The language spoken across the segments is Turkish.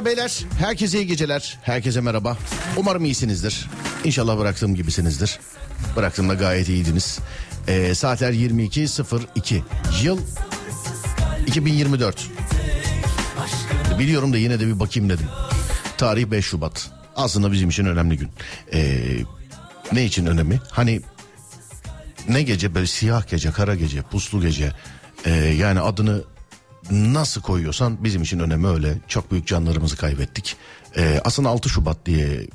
Hanımlar beyler herkese iyi geceler. Herkese merhaba. Umarım iyisinizdir. İnşallah bıraktığım gibisinizdir. Bıraktığımda gayet iyiydiniz. Ee, saatler 22.02. Yıl 2024. Biliyorum da yine de bir bakayım dedim. Tarih 5 Şubat. Aslında bizim için önemli gün. Ee, ne için önemli? Hani ne gece böyle siyah gece, kara gece, puslu gece. Ee, yani adını nasıl koyuyorsan bizim için önemi öyle. Çok büyük canlarımızı kaybettik. Ee, aslında 6 Şubat diye e,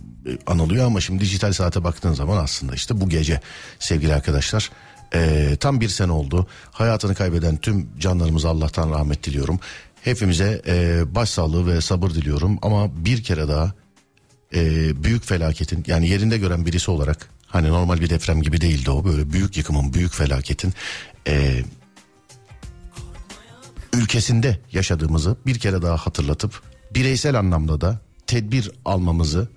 anılıyor ama şimdi dijital saate baktığın zaman aslında işte bu gece sevgili arkadaşlar. ee, tam bir sene oldu. Hayatını kaybeden tüm canlarımıza Allah'tan rahmet diliyorum. Hepimize e, başsağlığı ve sabır diliyorum ama bir kere daha e, büyük felaketin yani yerinde gören birisi olarak hani normal bir deprem gibi değildi o böyle büyük yıkımın büyük felaketin e, ülkesinde yaşadığımızı bir kere daha hatırlatıp bireysel anlamda da tedbir almamızı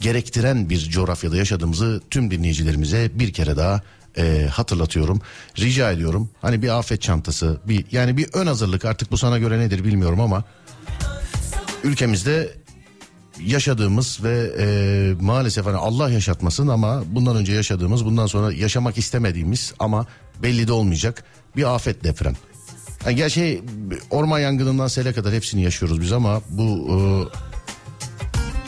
gerektiren bir coğrafyada yaşadığımızı tüm dinleyicilerimize bir kere daha e, hatırlatıyorum. Rica ediyorum. Hani bir afet çantası, bir yani bir ön hazırlık artık bu sana göre nedir bilmiyorum ama ülkemizde yaşadığımız ve e, maalesef hani Allah yaşatmasın ama bundan önce yaşadığımız bundan sonra yaşamak istemediğimiz ama belli de olmayacak bir afet deprem. Yani gerçi orman yangınından sele kadar hepsini yaşıyoruz biz ama bu e,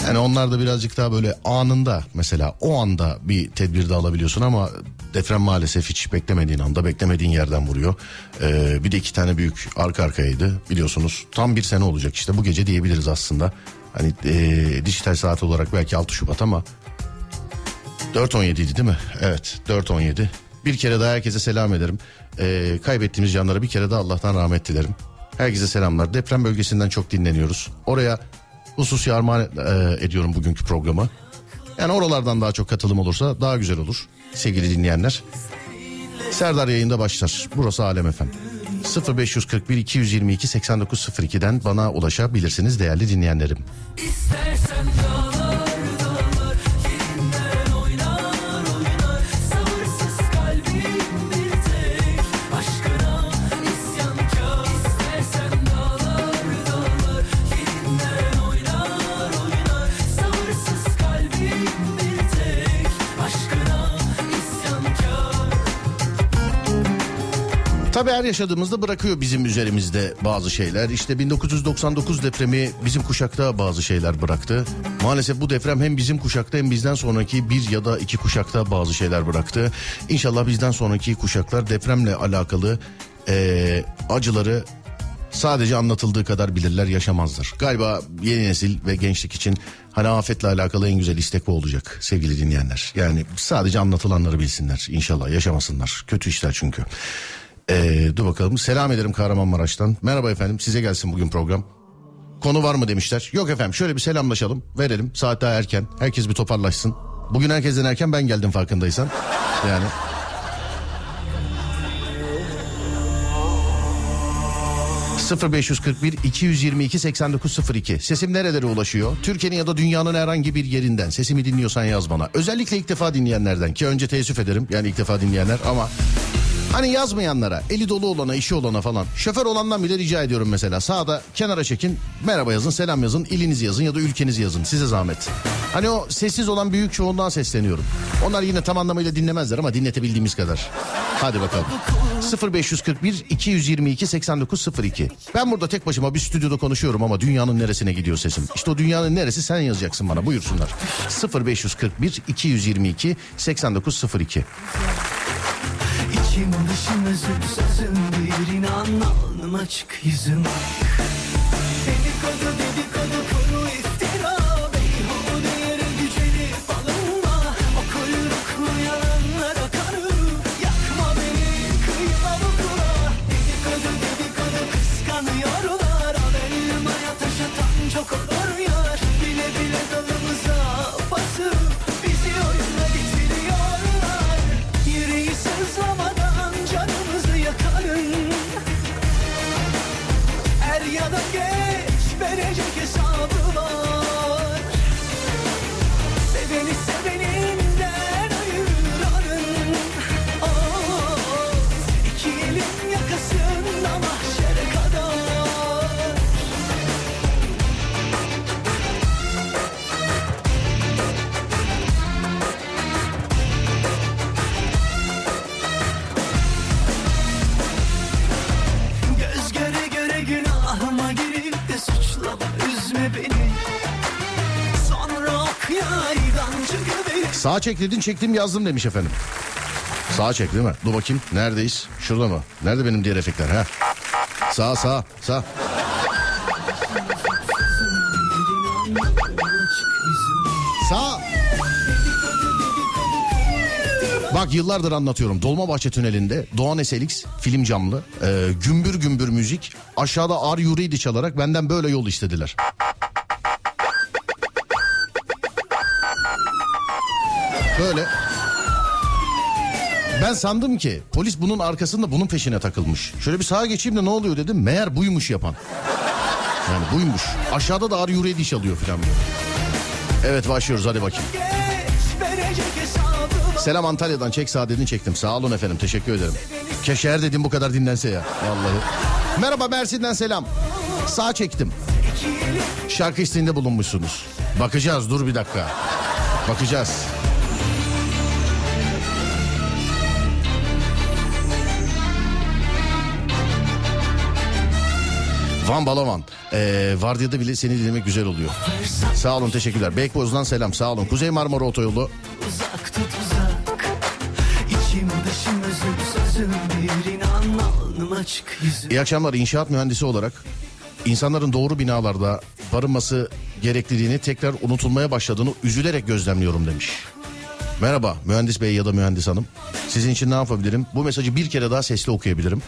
yani onlar da birazcık daha böyle anında mesela o anda bir tedbir de alabiliyorsun ama deprem maalesef hiç beklemediğin anda beklemediğin yerden vuruyor. Ee, bir de iki tane büyük arka arkaydı biliyorsunuz. Tam bir sene olacak işte bu gece diyebiliriz aslında. Hani e, dijital saat olarak belki 6 Şubat ama 4.17 idi değil mi? Evet 4.17. Bir kere daha herkese selam ederim. Ee, kaybettiğimiz canlara bir kere daha Allah'tan rahmet dilerim. Herkese selamlar. Deprem bölgesinden çok dinleniyoruz. Oraya hususi armağan e, ediyorum bugünkü programı. Yani oralardan daha çok katılım olursa daha güzel olur sevgili dinleyenler. Serdar yayında başlar. Burası Alem Efem. 0541 222 8902'den bana ulaşabilirsiniz değerli dinleyenlerim. İstersen dağlar Tabii her yaşadığımızda bırakıyor bizim üzerimizde bazı şeyler. İşte 1999 depremi bizim kuşakta bazı şeyler bıraktı. Maalesef bu deprem hem bizim kuşakta hem bizden sonraki bir ya da iki kuşakta bazı şeyler bıraktı. İnşallah bizden sonraki kuşaklar depremle alakalı eee, acıları sadece anlatıldığı kadar bilirler yaşamazlar. Galiba yeni nesil ve gençlik için hani afetle alakalı en güzel istek bu olacak sevgili dinleyenler. Yani sadece anlatılanları bilsinler inşallah yaşamasınlar. Kötü işler çünkü. Ee, dur bakalım selam ederim Kahramanmaraş'tan. Merhaba efendim size gelsin bugün program. Konu var mı demişler. Yok efendim şöyle bir selamlaşalım verelim saat daha erken herkes bir toparlaşsın. Bugün herkesten erken ben geldim farkındaysan. Yani 0541 222 8902 Sesim nerelere ulaşıyor? Türkiye'nin ya da dünyanın herhangi bir yerinden sesimi dinliyorsan yaz bana. Özellikle ilk defa dinleyenlerden ki önce teessüf ederim yani ilk defa dinleyenler ama Hani yazmayanlara, eli dolu olana, işi olana falan. Şoför olandan bile rica ediyorum mesela. Sağda kenara çekin, merhaba yazın, selam yazın, ilinizi yazın ya da ülkenizi yazın. Size zahmet. Hani o sessiz olan büyük çoğundan sesleniyorum. Onlar yine tam anlamıyla dinlemezler ama dinletebildiğimiz kadar. Hadi bakalım. 0541 222 8902. Ben burada tek başıma bir stüdyoda konuşuyorum ama dünyanın neresine gidiyor sesim? İşte o dünyanın neresi sen yazacaksın bana buyursunlar. 0541 222 8902. İçim dışım özüm sözüm bir inan alnım açık yüzüm. Ak Dedikodu dedikodu Sağ çek dedin çektim yazdım demiş efendim. Sağ çek değil mi? Dur bakayım neredeyiz? Şurada mı? Nerede benim diğer efektler ha? Sağ sağ sağ. Sağ. Bak yıllardır anlatıyorum. Dolmabahçe Tüneli'nde Doğan SLX film camlı e, gümbür gümbür müzik aşağıda Ar Yuridi çalarak benden böyle yol istediler. Böyle. Ben sandım ki polis bunun arkasında bunun peşine takılmış. Şöyle bir sağa geçeyim de ne oluyor dedim. Meğer buymuş yapan. Yani buymuş. Aşağıda da Ar Yuridi çalıyor falan. Evet başlıyoruz hadi bakayım. Selam Antalya'dan çek sağ dedin çektim. Sağ olun efendim teşekkür ederim. Keşke her dediğim bu kadar dinlense ya. Vallahi. Merhaba Mersin'den selam. Sağ çektim. Şarkı isteğinde bulunmuşsunuz. Bakacağız dur bir dakika. Bakacağız. Van Balavan. Ee, vardiyada bile seni dinlemek güzel oluyor. Sağ olun teşekkürler. Beykoz'dan selam sağ olun. Kuzey Marmara Otoyolu. uzak tut uzak İçim dışım özüm sözüm bir inan alnım açık yüzüm İyi akşamlar inşaat mühendisi olarak insanların doğru binalarda barınması gerekliliğini tekrar unutulmaya başladığını üzülerek gözlemliyorum demiş. Merhaba mühendis bey ya da mühendis hanım. Sizin için ne yapabilirim? Bu mesajı bir kere daha sesli okuyabilirim.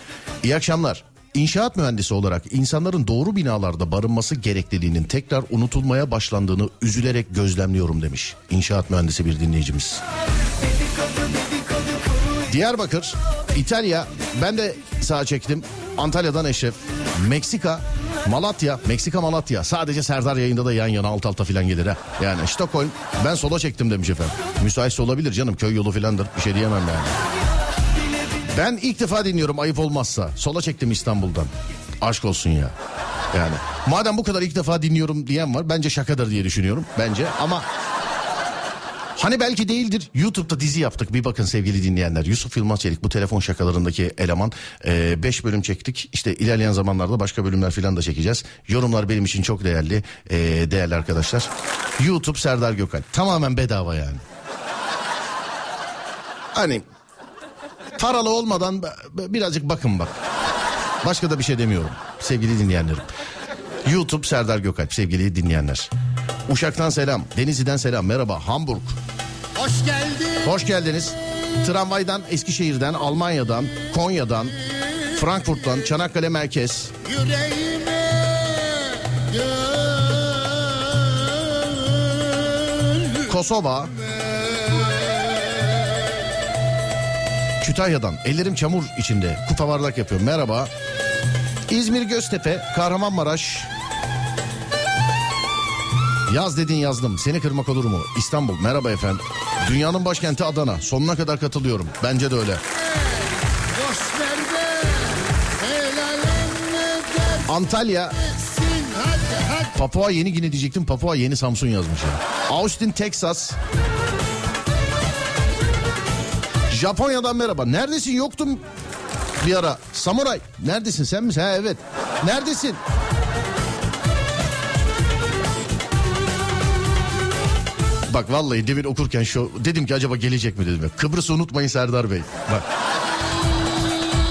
İyi akşamlar. İnşaat mühendisi olarak insanların doğru binalarda barınması gerekliliğinin tekrar unutulmaya başlandığını üzülerek gözlemliyorum demiş. İnşaat mühendisi bir dinleyicimiz. Diyarbakır, İtalya, ben de sağa çektim. Antalya'dan Eşref, Meksika, Malatya, Meksika Malatya. Sadece Serdar yayında da yan yana alt alta filan gelir ha. Yani Stockholm, ben sola çektim demiş efendim. Müsaitse olabilir canım köy yolu filandır bir şey diyemem yani. Ben ilk defa dinliyorum ayıp olmazsa. Sola çektim İstanbul'dan. Aşk olsun ya. Yani madem bu kadar ilk defa dinliyorum diyen var bence şakadır diye düşünüyorum. Bence ama Hani belki değildir. YouTube'da dizi yaptık. Bir bakın sevgili dinleyenler. Yusuf Yılmaz Çelik bu telefon şakalarındaki eleman. 5 bölüm çektik. İşte ilerleyen zamanlarda başka bölümler falan da çekeceğiz. Yorumlar benim için çok değerli. Ee, değerli arkadaşlar. YouTube Serdar Gökalp. Tamamen bedava yani. Hani paralı olmadan birazcık bakın bak. Başka da bir şey demiyorum sevgili dinleyenlerim. YouTube Serdar Gökalp sevgili dinleyenler. Uşak'tan selam, Denizli'den selam, merhaba, Hamburg. Hoş geldin Hoş geldiniz. Tramvaydan, Eskişehir'den, Almanya'dan, Konya'dan, Frankfurt'tan, Çanakkale Merkez, yüreğime gül Kosova, Kütahya'dan, ellerim çamur içinde, kupa varlak yapıyorum, merhaba. İzmir Göztepe, Kahramanmaraş, Yaz dedin yazdım. Seni kırmak olur mu? İstanbul. Merhaba efendim. Dünyanın başkenti Adana. Sonuna kadar katılıyorum. Bence de öyle. Antalya. Papua Yeni Gine diyecektim. Papua Yeni Samsun yazmış ya. Austin, Texas. Japonya'dan merhaba. Neredesin? Yoktum bir ara. Samuray. Neredesin? Sen misin? Ha evet. Neredesin? Bak vallahi demin okurken şu dedim ki acaba gelecek mi dedim. Kıbrıs'ı unutmayın Serdar Bey. Bak.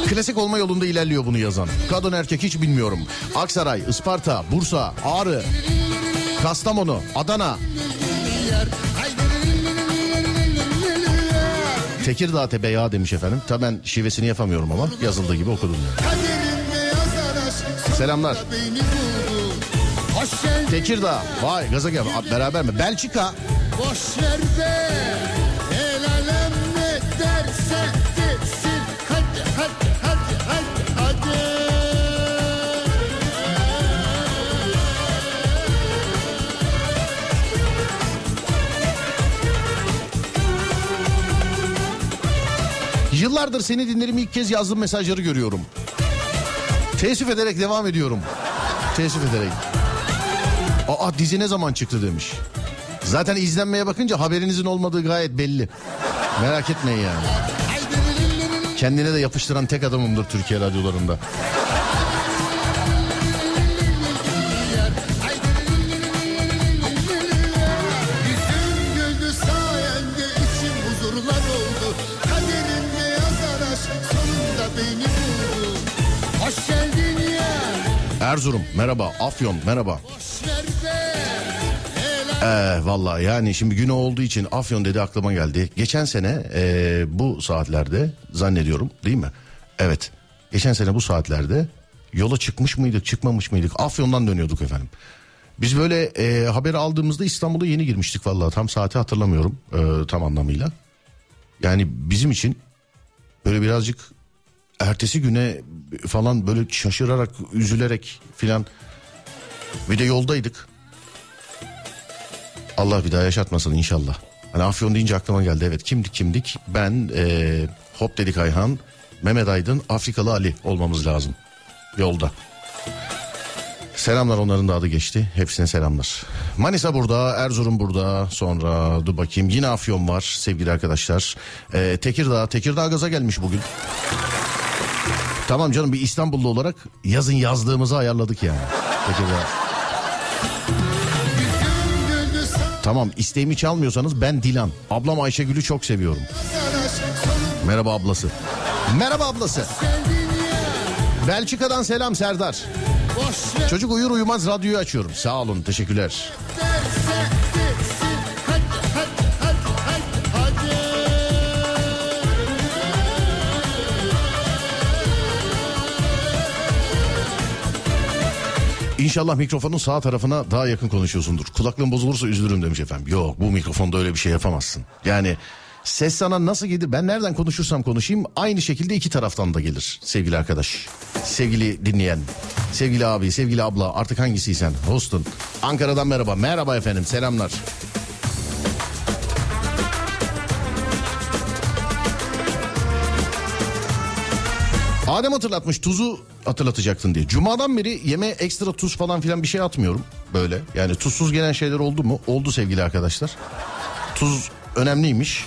Klasik olma yolunda ilerliyor bunu yazan. Kadın erkek hiç bilmiyorum. Aksaray, Isparta, Bursa, Ağrı, Kastamonu, Adana. Tekirdağ Tebeya demiş efendim. Tabi ben şivesini yapamıyorum ama yazıldığı gibi okudum yani. Selamlar. Tekirdağ. Vay gaza gel. Beraber mi? Belçika. boş ver Yıllardır seni dinlerim ilk kez yazdığım mesajları görüyorum. Teessüf ederek devam ediyorum. Teessüf ederek. Aa dizi ne zaman çıktı demiş. Zaten izlenmeye bakınca haberinizin olmadığı gayet belli. Merak etmeyin yani. Kendine de yapıştıran tek adamımdır Türkiye radyolarında. Erzurum merhaba. Afyon merhaba. Ee, vallahi yani şimdi günü olduğu için Afyon dedi aklıma geldi. Geçen sene ee, bu saatlerde zannediyorum değil mi? Evet. Geçen sene bu saatlerde yola çıkmış mıydık çıkmamış mıydık? Afyon'dan dönüyorduk efendim. Biz böyle ee, haberi aldığımızda İstanbul'a yeni girmiştik vallahi tam saati hatırlamıyorum ee, tam anlamıyla. Yani bizim için böyle birazcık ertesi güne falan böyle şaşırarak üzülerek filan bir de yoldaydık. Allah bir daha yaşatmasın inşallah. Hani Afyon deyince aklıma geldi evet kimdik kimdik ben ee, Hop dedik Ayhan Mehmet Aydın Afrikalı Ali olmamız lazım yolda. Selamlar onların da adı geçti. Hepsine selamlar. Manisa burada, Erzurum burada. Sonra dur bakayım yine Afyon var sevgili arkadaşlar. Ee, Tekirdağ, Tekirdağ gaza gelmiş bugün. Tamam canım bir İstanbullu olarak yazın yazdığımızı ayarladık yani. Güldü Tamam isteğimi çalmıyorsanız ben Dilan. Ablam Ayşegül'ü çok seviyorum. Merhaba ablası. Merhaba ablası. Belçika'dan selam Serdar. Çocuk uyur uyumaz radyoyu açıyorum. Sağ olun teşekkürler. İnşallah mikrofonun sağ tarafına daha yakın konuşuyorsundur. Kulaklığın bozulursa üzülürüm demiş efendim. Yok bu mikrofonda öyle bir şey yapamazsın. Yani ses sana nasıl gelir? Ben nereden konuşursam konuşayım aynı şekilde iki taraftan da gelir sevgili arkadaş. Sevgili dinleyen, sevgili abi, sevgili abla artık hangisiysen hostun. Ankara'dan merhaba. Merhaba efendim selamlar. Adem hatırlatmış tuzu hatırlatacaktın diye. Cuma'dan beri yemeğe ekstra tuz falan filan bir şey atmıyorum böyle. Yani tuzsuz gelen şeyler oldu mu? Oldu sevgili arkadaşlar. Tuz önemliymiş.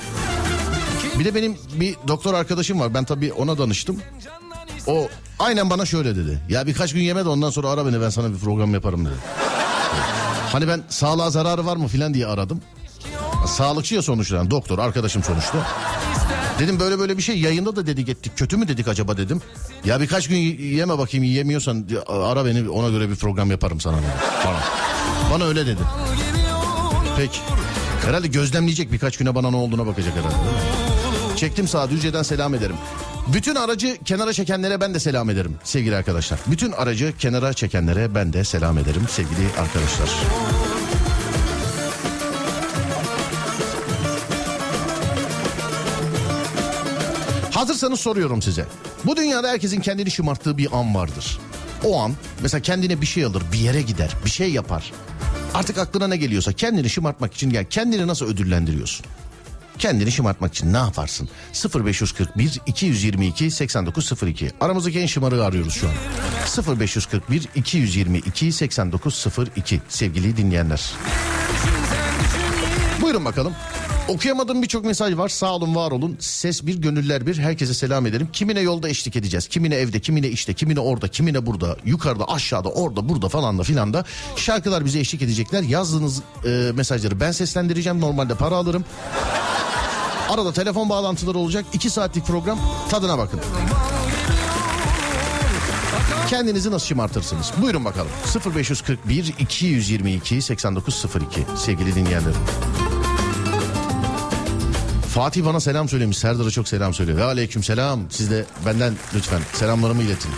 Bir de benim bir doktor arkadaşım var. Ben tabii ona danıştım. O aynen bana şöyle dedi. Ya birkaç gün yeme de ondan sonra ara beni ben sana bir program yaparım dedi. Hani ben sağlığa zararı var mı filan diye aradım. Sağlıkçı ya sonuçta doktor arkadaşım sonuçta. Dedim böyle böyle bir şey yayında da dedik ettik kötü mü dedik acaba dedim. Ya birkaç gün yeme bakayım yiyemiyorsan ara beni ona göre bir program yaparım sana. Bana. Bana öyle dedi. Peki. Herhalde gözlemleyecek birkaç güne bana ne olduğuna bakacak herhalde. Çektim sağ Düzce'den selam ederim. Bütün aracı kenara çekenlere ben de selam ederim sevgili arkadaşlar. Bütün aracı kenara çekenlere ben de selam ederim sevgili arkadaşlar. Hazırsanız soruyorum size. Bu dünyada herkesin kendini şımarttığı bir an vardır. O an mesela kendine bir şey alır, bir yere gider, bir şey yapar. Artık aklına ne geliyorsa kendini şımartmak için gel. Kendini nasıl ödüllendiriyorsun? Kendini şımartmak için ne yaparsın? 0541 222 8902. Aramızdaki en şımarığı arıyoruz şu an. 0541 222 8902 sevgili dinleyenler. Buyurun bakalım. Okuyamadığım birçok mesaj var. Sağ olun, var olun. Ses bir, gönüller bir. Herkese selam ederim. Kimine yolda eşlik edeceğiz. Kimine evde, kimine işte, kimine orada, kimine burada, yukarıda, aşağıda, orada, burada falan da filan da. Şarkılar bize eşlik edecekler. Yazdığınız e, mesajları ben seslendireceğim. Normalde para alırım. Arada telefon bağlantıları olacak. 2 saatlik program. Tadına bakın. Kendinizi nasıl şımartırsınız? Buyurun bakalım. 0541 222 8902 sevgili dinleyenlerim. Fatih bana selam söylemiş. Serdar'a çok selam söylüyor. Ve aleyküm selam. Siz de benden lütfen selamlarımı iletin.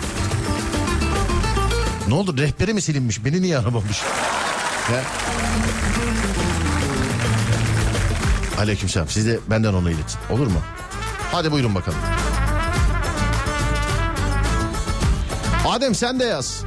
Ne oldu rehberi mi silinmiş? Beni niye aramamış? Ya. Aleyküm selam. Siz de benden onu iletin. Olur mu? Hadi buyurun bakalım. Adem sen de yaz.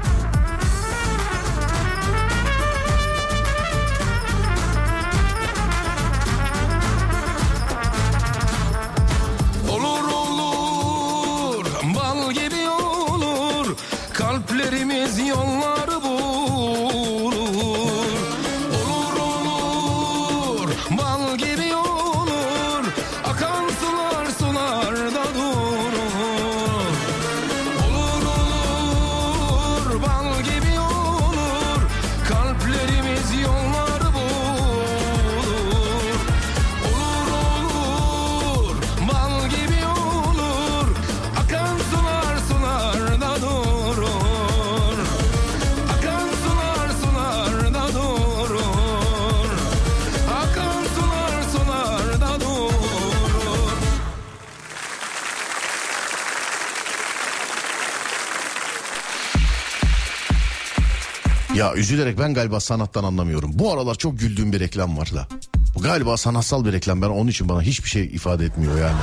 Üzülerek ben galiba sanattan anlamıyorum. Bu aralar çok güldüğüm bir reklam var da. Bu galiba sanatsal bir reklam. Ben onun için bana hiçbir şey ifade etmiyor yani.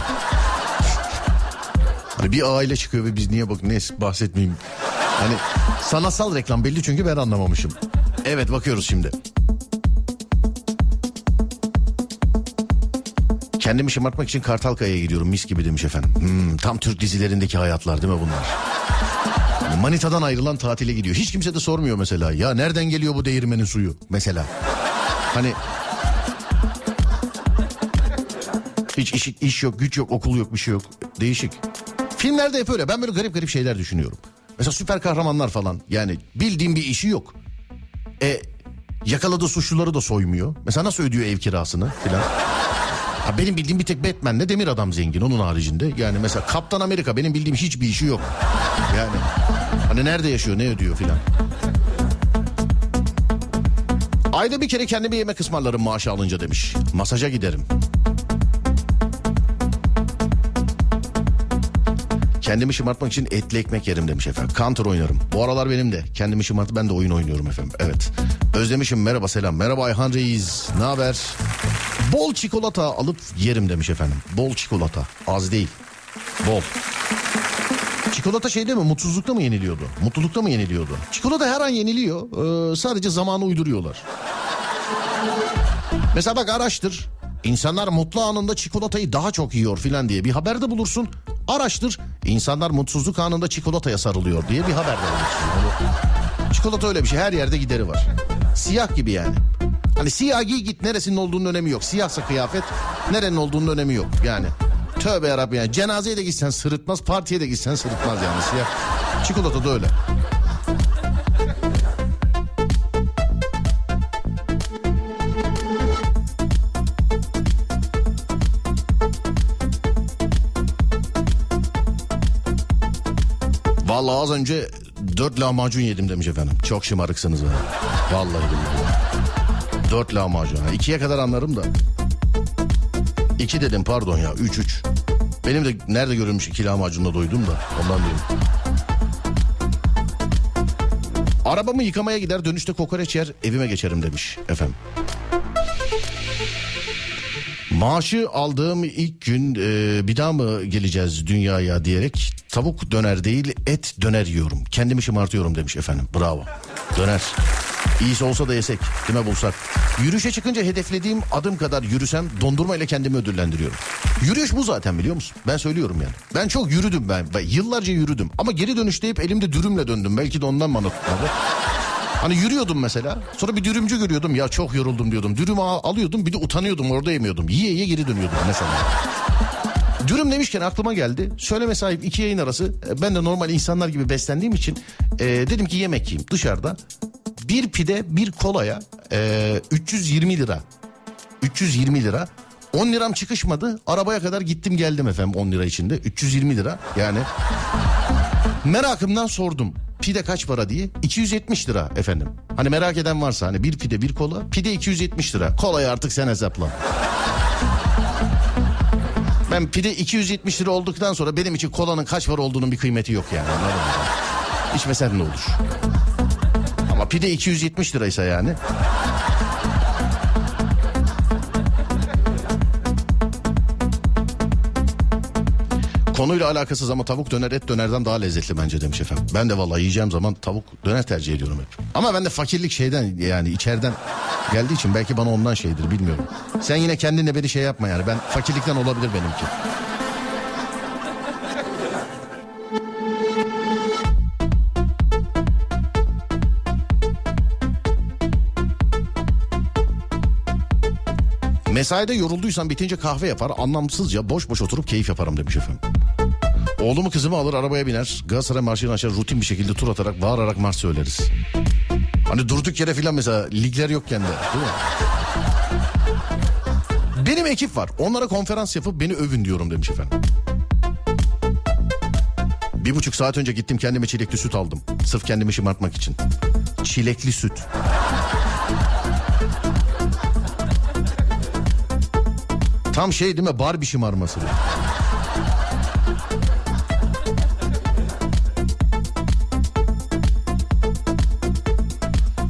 Hani bir aile çıkıyor ve biz niye bak ne bahsetmeyeyim. Hani sanatsal reklam belli çünkü ben anlamamışım. Evet bakıyoruz şimdi. Kendimi şımartmak için Kartalkaya'ya gidiyorum mis gibi demiş efendim. Hmm, tam Türk dizilerindeki hayatlar değil mi bunlar? Yani Manitadan ayrılan tatile gidiyor. Hiç kimse de sormuyor mesela. Ya nereden geliyor bu değirmenin suyu mesela. Hani hiç iş, iş yok, güç yok, okul yok, bir şey yok. Değişik. Filmlerde hep öyle. Ben böyle garip garip şeyler düşünüyorum. Mesela süper kahramanlar falan. Yani bildiğim bir işi yok. E yakaladığı suçluları da soymuyor. Mesela nasıl ödüyor ev kirasını filan. Ha benim bildiğim bir tek Batman'le Demir Adam zengin onun haricinde. Yani mesela Kaptan Amerika benim bildiğim hiçbir işi yok. Yani hani nerede yaşıyor ne ödüyor filan. Ayda bir kere kendime yemek ısmarlarım maaşı alınca demiş. Masaja giderim. Kendimi şımartmak için etli ekmek yerim demiş efendim. Counter oynarım. Bu aralar benim de. Kendimi şımartıp ben de oyun oynuyorum efendim. Evet. Özlemişim merhaba selam. Merhaba Ayhan Reis. Ne haber? Bol çikolata alıp yerim demiş efendim. Bol çikolata. Az değil. Bol. Çikolata şeyde mi mutsuzlukta mı yeniliyordu? Mutlulukta mı yeniliyordu? Çikolata her an yeniliyor. Ee, sadece zamanı uyduruyorlar. Mesela bak araştır. İnsanlar mutlu anında çikolatayı daha çok yiyor filan diye bir haberde bulursun. Araştır. İnsanlar mutsuzluk anında çikolataya sarılıyor diye bir haberde bulursun. Yani çikolata öyle bir şey. Her yerde gideri var. Siyah gibi yani. Hani siyah giy git neresinin olduğunun önemi yok. Siyahsa kıyafet nerenin olduğunun önemi yok. Yani tövbe yarabbim yani. Cenazeye de gitsen sırıtmaz, partiye de gitsen sırıtmaz yani siyah. Çikolata da öyle. Vallahi az önce dört lahmacun yedim demiş efendim. Çok şımarıksınız ha. Vallahi billahi. Dört lahmacun. İkiye kadar anlarım da. İki dedim pardon ya. Üç üç. Benim de nerede görülmüş iki lahmacunla doydum da. Ondan diyorum. Arabamı yıkamaya gider dönüşte kokoreç yer evime geçerim demiş efendim. Maaşı aldığım ilk gün e, bir daha mı geleceğiz dünyaya diyerek tavuk döner değil et döner yiyorum. Kendimi şımartıyorum demiş efendim. Bravo. Döner. İyisi olsa da yesek. Kime bulsak. Yürüyüşe çıkınca hedeflediğim adım kadar yürüsem dondurma ile kendimi ödüllendiriyorum. Yürüyüş bu zaten biliyor musun? Ben söylüyorum yani. Ben çok yürüdüm ben. ben yıllarca yürüdüm. Ama geri dönüşte hep elimde dürümle döndüm. Belki de ondan bana tutmadı. Hani yürüyordum mesela. Sonra bir dürümcü görüyordum. Ya çok yoruldum diyordum. Dürüm al- alıyordum bir de utanıyordum orada yemiyordum. Yiye yiye geri dönüyordum mesela. Dürüm demişken aklıma geldi. Söyleme sahip iki yayın arası. e, Ben de normal insanlar gibi beslendiğim için e, dedim ki yemek yiyeyim dışarıda. Bir pide bir kolaya e, 320 lira. 320 lira. 10 liram çıkışmadı. Arabaya kadar gittim geldim efendim 10 lira içinde. 320 lira yani. Merakımdan sordum. Pide kaç para diye? 270 lira efendim. Hani merak eden varsa hani bir pide bir kola. Pide 270 lira. Kolayı artık sen hesapla. Ben pide 270 lira olduktan sonra benim için kolanın kaç para olduğunun bir kıymeti yok yani. Anladın mı? İçmesen ne olur? Ama pide 270 liraysa yani. Konuyla alakasız ama tavuk döner et dönerden daha lezzetli bence demiş efendim. Ben de vallahi yiyeceğim zaman tavuk döner tercih ediyorum hep. Ama ben de fakirlik şeyden yani içeriden geldiği için belki bana ondan şeydir bilmiyorum. Sen yine kendinle beni şey yapma yani. Ben fakirlikten olabilir benimki. Mesaide yorulduysan bitince kahve yapar anlamsızca boş boş oturup keyif yaparım demiş efendim. Oğlumu kızımı alır arabaya biner Galatasaray marşını açar rutin bir şekilde tur atarak bağırarak marş söyleriz. Hani durduk yere filan mesela ligler yokken de değil mi? Benim ekip var onlara konferans yapıp beni övün diyorum demiş efendim. Bir buçuk saat önce gittim kendime çilekli süt aldım. Sırf kendimi şımartmak için. Çilekli süt. Tam şey değil mi Barbie şımarması.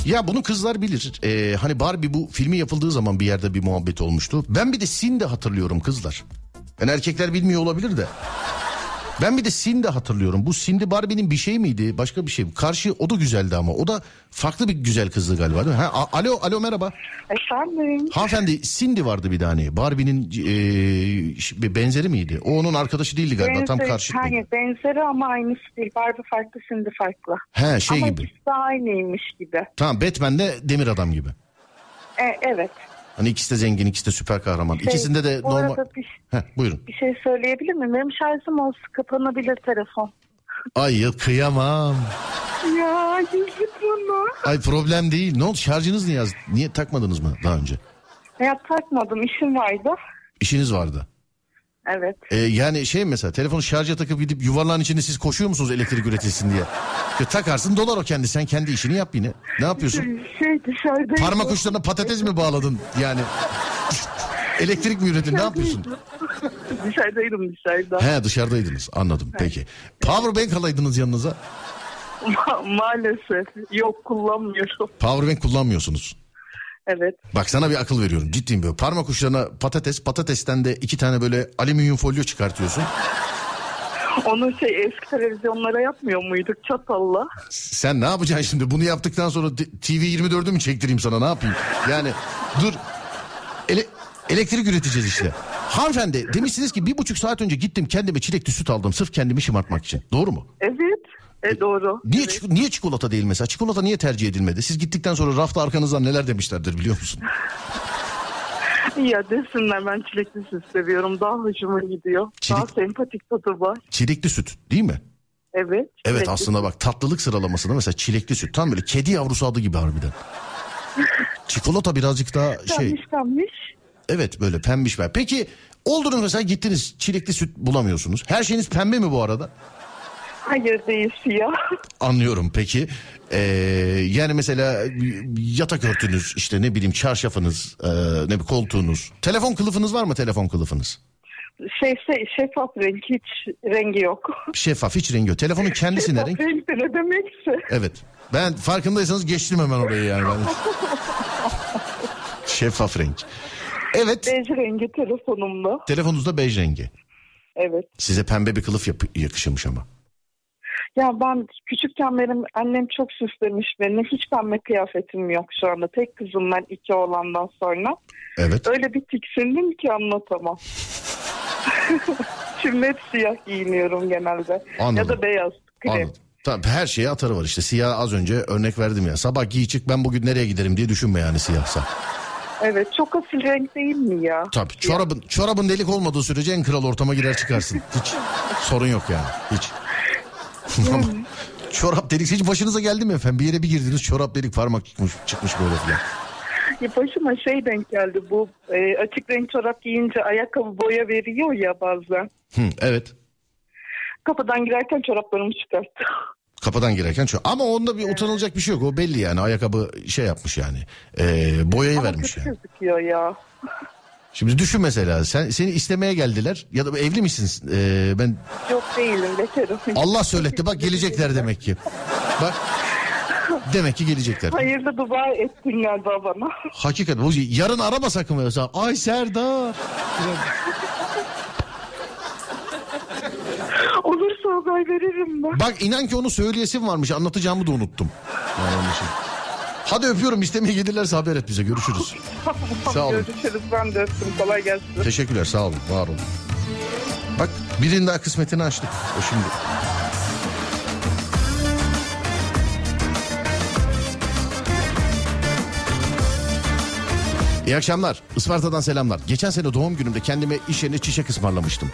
Ya bunu kızlar bilir. Ee, hani Barbie bu filmi yapıldığı zaman bir yerde bir muhabbet olmuştu. Ben bir de Sin de hatırlıyorum kızlar. Yani erkekler bilmiyor olabilir de. Ben bir de Sin de hatırlıyorum. Bu Cindy Barbie'nin bir şey miydi? Başka bir şey. mi? Karşı o da güzeldi ama. O da farklı bir güzel kızdı galiba değil mi? Ha, alo, alo merhaba. Efendim. Hanımefendi Cindy vardı bir tane. Barbie'nin bir benzeri miydi? O onun arkadaşı değildi galiba. Tam Benzer- karşıtı. Hayır benzeri ama aynısı değil. Barbie farklı şimdi farklı. He şey ama gibi. ikisi de aynıymış gibi. Tamam Batman'de demir adam gibi. E, evet. Hani ikisi de zengin, ikisi de süper kahraman. Şey, İkisinde de normal... bir, Heh, buyurun. bir şey söyleyebilir miyim? Benim şarjım olsun kapanabilir telefon. Ay ya kıyamam. Ya bana. Ay problem değil. Ne oldu şarjınız niye az? Niye takmadınız mı daha önce? Ya takmadım işim vardı. İşiniz vardı. Evet. Ee, yani şey mesela telefonu şarja takıp gidip yuvarlağın içinde siz koşuyor musunuz elektrik üretilsin diye? Ya takarsın dolar o kendi sen kendi işini yap yine. Ne yapıyorsun? Şey dışarıdayım. Parmak uçlarına patates mi bağladın yani? Elektrik mi üretin ne yapıyorsun? Dışarıdaydım dışarıda. He dışarıdaydınız anladım peki. Powerbank alaydınız yanınıza. Ma- maalesef. Yok kullanmıyorum. Powerbank kullanmıyorsunuz. Evet. Bak sana bir akıl veriyorum ciddiyim böyle. Parmak uçlarına patates patatesten de iki tane böyle alüminyum folyo çıkartıyorsun. Onu şey eski televizyonlara yapmıyor muyduk çatalla? Sen ne yapacaksın şimdi? Bunu yaptıktan sonra TV 24'ü mü çektireyim sana ne yapayım? Yani dur. Ele- elektrik üreteceğiz işte. Hanımefendi demişsiniz ki bir buçuk saat önce gittim kendime çilekli süt aldım sırf kendimi şımartmak için. Doğru mu? Evet. E doğru. Niye, Evet. niye çikolata değil mesela? Çikolata niye tercih edilmedi? Siz gittikten sonra rafta arkanızdan neler demişlerdir biliyor musun? Ya desinler ben çilekli süt seviyorum. Daha hoşuma gidiyor. Daha Çilek- sempatik tadı var. Çilekli süt değil mi? Evet. Evet çilekli aslında bak tatlılık sıralamasında mesela çilekli süt tam böyle kedi yavrusu adı gibi harbiden. Çikolata birazcık daha şey Pembiş pembiş. evet böyle pembiş. Peki oldunuz mesela gittiniz çilekli süt bulamıyorsunuz. Her şeyiniz pembe mi bu arada? Hayır değil siyah. Anlıyorum peki. Ee, yani mesela yatak örtünüz işte ne bileyim çarşafınız e, ne bileyim koltuğunuz. Telefon kılıfınız var mı telefon kılıfınız? Şey, şey şeffaf renk hiç rengi yok. Şeffaf hiç rengi yok. Telefonun kendisi ne Şeffaf renk? renk de ne demekse. Evet. Ben farkındaysanız geçtim hemen orayı yani. Ben. Şeffaf renk. Evet. Bej rengi telefonumda. Telefonunuzda bej rengi. Evet. Size pembe bir kılıf yap- yakışırmış ama. Ya ben küçükken benim annem çok süslemiş beni. Hiç pembe kıyafetim yok şu anda. Tek kızım ben iki oğlandan sonra. Evet. Öyle bir tiksindim ki anlatamam. Şimdi hep siyah giyiniyorum genelde. Anladım. Ya da beyaz krem. Anladım. Tamam her şeye atarı var işte. Siyah az önce örnek verdim ya. Sabah giy çık ben bugün nereye giderim diye düşünme yani siyahsa. Evet çok asil renk değil mi ya? Tabii çorabın, çorabın delik olmadığı sürece en kral ortama girer çıkarsın. Hiç sorun yok yani. Hiç. Ama çorap delik hiç başınıza geldi mi efendim? Bir yere bir girdiniz çorap delik parmak çıkmış, çıkmış böyle filan. Ya başıma şey denk geldi bu e, açık renk çorap giyince ayakkabı boya veriyor ya bazen. Hı, evet. Kapıdan girerken çoraplarımı çıkarttı. Kapıdan girerken çok. Ama onda bir utanılacak bir şey yok. O belli yani. Ayakkabı şey yapmış yani. Ee, boyayı Ama vermiş yani. gözüküyor ya. Şimdi düşün mesela sen seni istemeye geldiler ya da evli misin? Ee, ben Yok değilim bekarım. Allah söyletti bak gelecekler demek ki. Bak demek ki gelecekler. Hayırlı dua ettin galiba bana. Hakikaten bu yarın arama sakın mesela. Ay Serdar. Olursa haber veririm ben. Bak inan ki onu söyleyesim varmış. Anlatacağımı da unuttum. Yani. Hadi öpüyorum istemeye gelirlerse haber et bize görüşürüz. Sağ olun. Görüşürüz ben de öptüm. Kolay gelsin. Teşekkürler sağ olun var olun. Bak birinin daha kısmetini açtık. O şimdi. İyi akşamlar. Isparta'dan selamlar. Geçen sene doğum günümde kendime iş yerine çiçek ısmarlamıştım.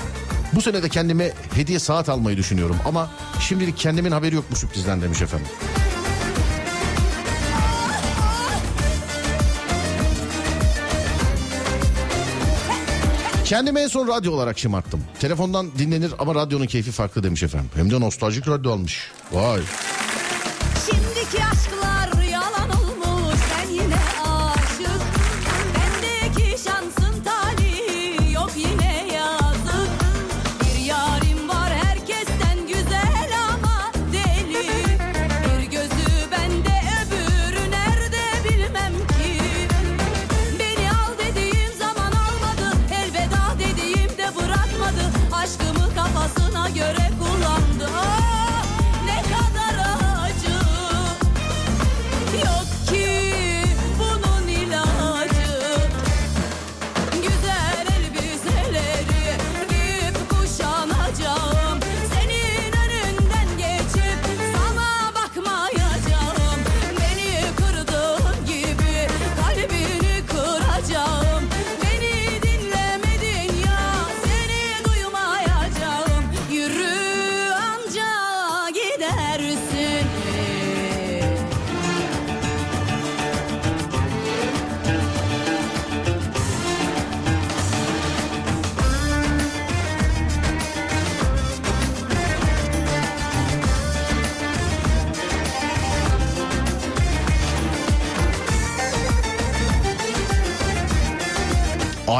Bu sene de kendime hediye saat almayı düşünüyorum ama şimdilik kendimin haberi yok bu sürprizden demiş efendim. Kendime en son radyo olarak şımarttım. Telefondan dinlenir ama radyonun keyfi farklı demiş efendim. Hem de nostaljik radyo almış. Vay.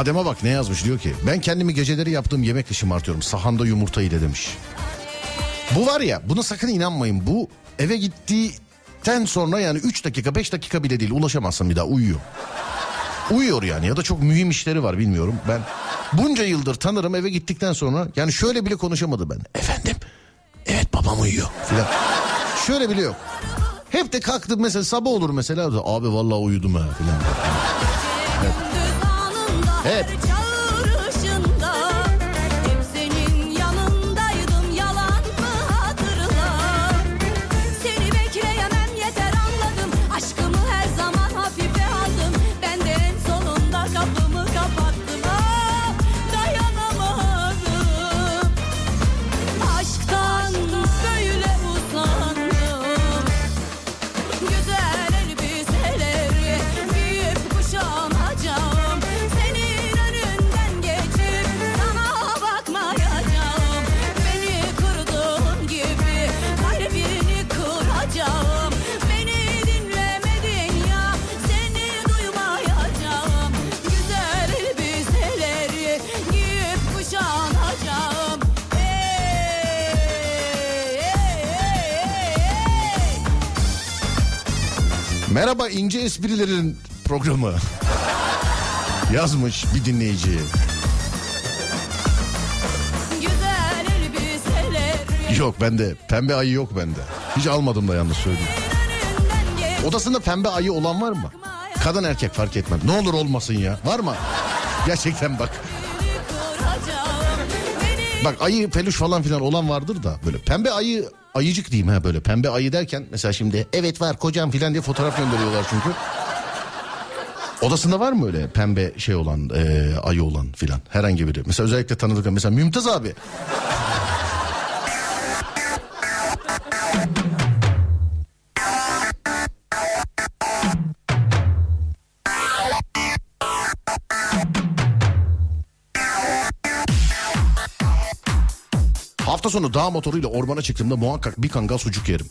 Adem'e bak ne yazmış diyor ki ben kendimi geceleri yaptığım yemekle şımartıyorum sahanda yumurta ile demiş. Bu var ya buna sakın inanmayın bu eve gittikten sonra yani 3 dakika 5 dakika bile değil ulaşamazsın bir daha uyuyor. Uyuyor yani ya da çok mühim işleri var bilmiyorum. Ben bunca yıldır tanırım eve gittikten sonra yani şöyle bile konuşamadı ben. Efendim evet babam uyuyor filan. Şöyle bile yok. Hep de kalktı mesela sabah olur mesela abi vallahi uyudum ha filan. Hep. İnce esprilerin programı. Yazmış bir dinleyici. Yok bende pembe ayı yok bende. Hiç almadım da yalnız söyleyeyim. Odasında pembe ayı olan var mı? Kadın erkek fark etmez. Ne olur olmasın ya. Var mı? Gerçekten bak. Bak ayı peluş falan filan olan vardır da böyle pembe ayı ayıcık diyeyim ha böyle pembe ayı derken mesela şimdi evet var kocam filan diye fotoğraf gönderiyorlar çünkü. Odasında var mı öyle pembe şey olan e, ayı olan filan herhangi biri? Mesela özellikle tanıdık mesela Mümtaz abi. Hafta sonu dağ motoruyla ormana çıktığımda muhakkak bir kangal sucuk yerim.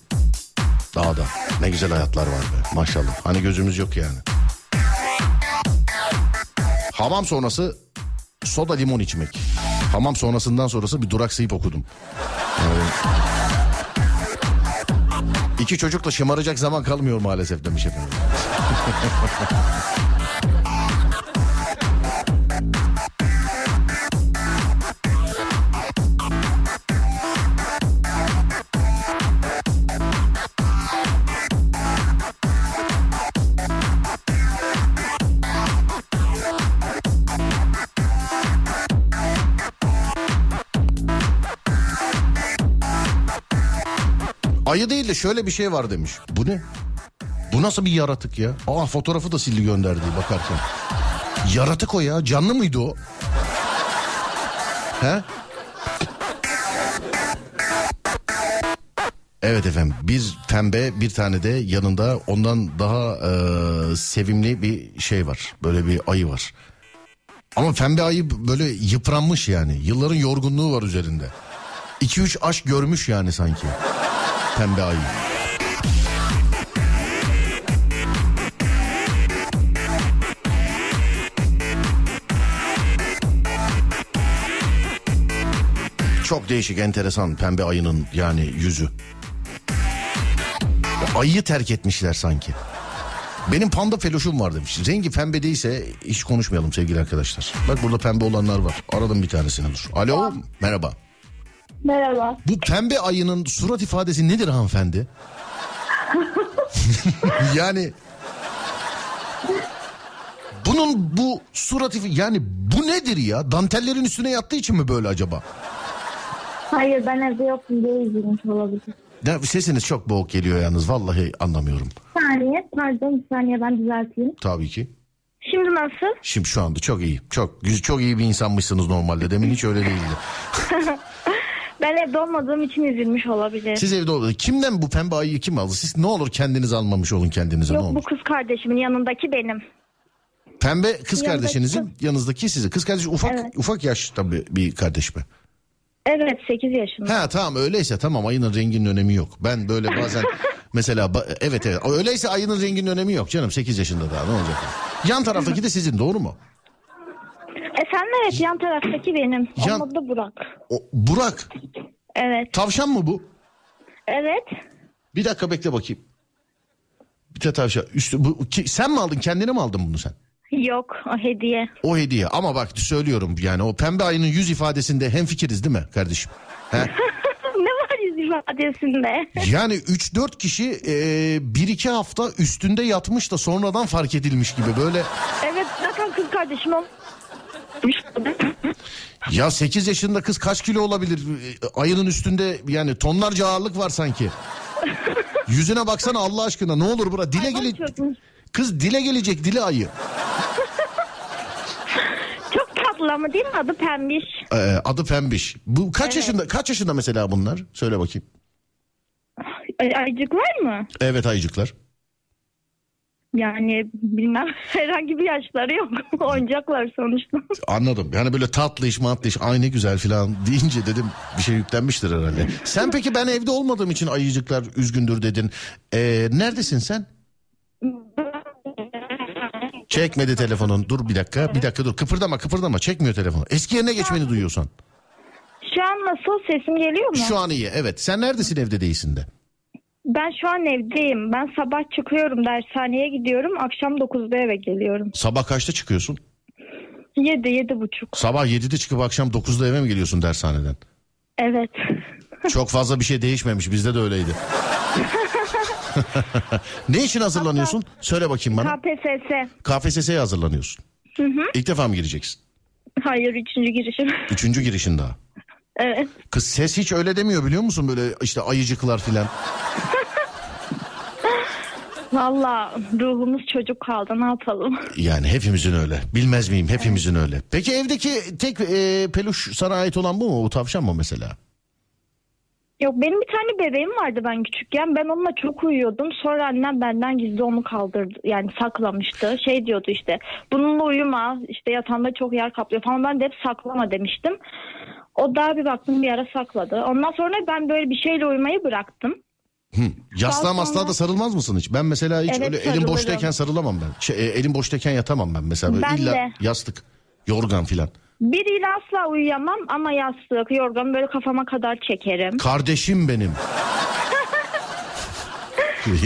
Dağda. Ne güzel hayatlar var be maşallah. Hani gözümüz yok yani. Hamam sonrası soda limon içmek. Hamam sonrasından sonrası bir duraksayıp okudum. Yani... İki çocukla şımaracak zaman kalmıyor maalesef demiş efendim. Ayı değil de şöyle bir şey var demiş. Bu ne? Bu nasıl bir yaratık ya? Aa fotoğrafı da sildi gönderdi bakarken. Yaratık o ya. Canlı mıydı o? He? Evet efendim bir pembe bir tane de yanında ondan daha e, sevimli bir şey var. Böyle bir ayı var. Ama pembe ayı böyle yıpranmış yani. Yılların yorgunluğu var üzerinde. 2-3 aşk görmüş yani sanki. Pembe ayı. Çok değişik enteresan pembe ayının yani yüzü. Ayıyı terk etmişler sanki. Benim panda peloşum var demiş. Rengi pembe değilse hiç konuşmayalım sevgili arkadaşlar. Bak burada pembe olanlar var. Aradım bir tanesini dur. Alo merhaba. Merhaba. Bu pembe ayının surat ifadesi nedir hanımefendi? yani bunun bu surat yani bu nedir ya? Dantellerin üstüne yattığı için mi böyle acaba? Hayır ben evde yoktum diye üzülmüş olabilir. Ya sesiniz çok boğuk geliyor yalnız vallahi anlamıyorum. Bir saniye pardon bir saniye ben düzelteyim. Tabii ki. Şimdi nasıl? Şimdi şu anda çok iyi. Çok çok iyi bir insanmışsınız normalde. Demin hiç öyle değildi. Ben evde olmadığım için üzülmüş olabilir. Siz evde olun. Kimden bu pembe ayıyı kim aldı? Siz ne olur kendiniz almamış olun kendinize ne Yok olur. bu kız kardeşimin yanındaki benim. Pembe kız Yanındaki kardeşinizin yanınızdaki sizi. Kız kardeş ufak Evet. ufak yaş tabii bir kardeş mi? Evet 8 yaşında. Ha tamam öyleyse tamam ayının renginin önemi yok. Ben böyle bazen mesela ba- evet evet öyleyse ayının renginin önemi yok canım 8 yaşında daha ne olacak? Yan taraftaki de sizin doğru mu? Efendim evet yan taraftaki benim. Yan- Onun adı Burak. O, Burak Evet. tavşan mı bu? Evet. Bir dakika bekle bakayım. Bir de tavşan. Üstü, bu, ki, sen mi aldın kendine mi aldın bunu sen? Yok o hediye. O hediye ama bak söylüyorum yani o pembe ayının yüz ifadesinde hem fikiriz değil mi kardeşim? He? ne var yüz ifadesinde? Yani 3-4 kişi e, 1-2 hafta üstünde yatmış da sonradan fark edilmiş gibi böyle. evet zaten kız kardeşim. Ya 8 yaşında kız kaç kilo olabilir? E, Ayının üstünde yani tonlarca ağırlık var sanki. Yüzüne baksana Allah aşkına ne olur bura dile gele... Kız dile gelecek dile ayı. Çok tatlı ama değil mi adı pembiş? Ee, adı Pembiş. Bu kaç Evet. yaşında kaç yaşında mesela bunlar? Söyle bakayım. Ay, ayıcık var mı? Evet ayıcıklar. Yani bilmem herhangi bir yaşları yok. Oyuncaklar sonuçta. Anladım. Yani böyle tatlı iş matlı iş ay ne güzel falan deyince dedim bir şey yüklenmiştir herhalde. Sen peki ben evde olmadığım için ayıcıklar üzgündür dedin. Ee, neredesin sen? Çekmedi telefonun. Dur bir dakika. Bir dakika dur. Kıpırdama kıpırdama. Çekmiyor telefonu. Eski yerine geçmeni duyuyorsan. Şu an nasıl sesim geliyor mu? Şu an iyi. Evet. Sen neredesin evde değilsin de. Ben şu an evdeyim. Ben sabah çıkıyorum dershaneye gidiyorum. Akşam 9'da eve geliyorum. Sabah kaçta çıkıyorsun? 7 yedi buçuk. Sabah 7'de çıkıp akşam 9'da eve mi geliyorsun dershaneden? Evet. Çok fazla bir şey değişmemiş. Bizde de öyleydi. ne için hazırlanıyorsun? Söyle bakayım bana. KPSS. KPSS'ye hazırlanıyorsun. İlk defa mı gireceksin? Hayır üçüncü girişim. Üçüncü girişin daha. Evet. Kız ses hiç öyle demiyor biliyor musun? Böyle işte ayıcıklar filan. Valla ruhumuz çocuk kaldı ne yapalım. Yani hepimizin öyle. Bilmez miyim? Hepimizin öyle. Peki evdeki tek e, peluş sana ait olan bu mu? Bu tavşan mı mesela? Yok benim bir tane bebeğim vardı ben küçükken. Ben onunla çok uyuyordum. Sonra annem benden gizli onu kaldırdı. Yani saklamıştı. Şey diyordu işte bununla uyuma işte yatağında çok yer kaplıyor falan. Ben de hep saklama demiştim. O da bir baktım bir ara sakladı. Ondan sonra ben böyle bir şeyle uyumayı bıraktım. Hı. Yastığa Daha sonra- da sarılmaz mısın hiç? Ben mesela hiç Evet, öyle elim sarılırım. boştayken sarılamam ben. Şey, e, elim boştayken yatamam ben mesela. Böyle Ben illa de. yastık, yorgan filan. Biriyle asla uyuyamam ama yastık, yorgan böyle kafama kadar çekerim. Kardeşim benim.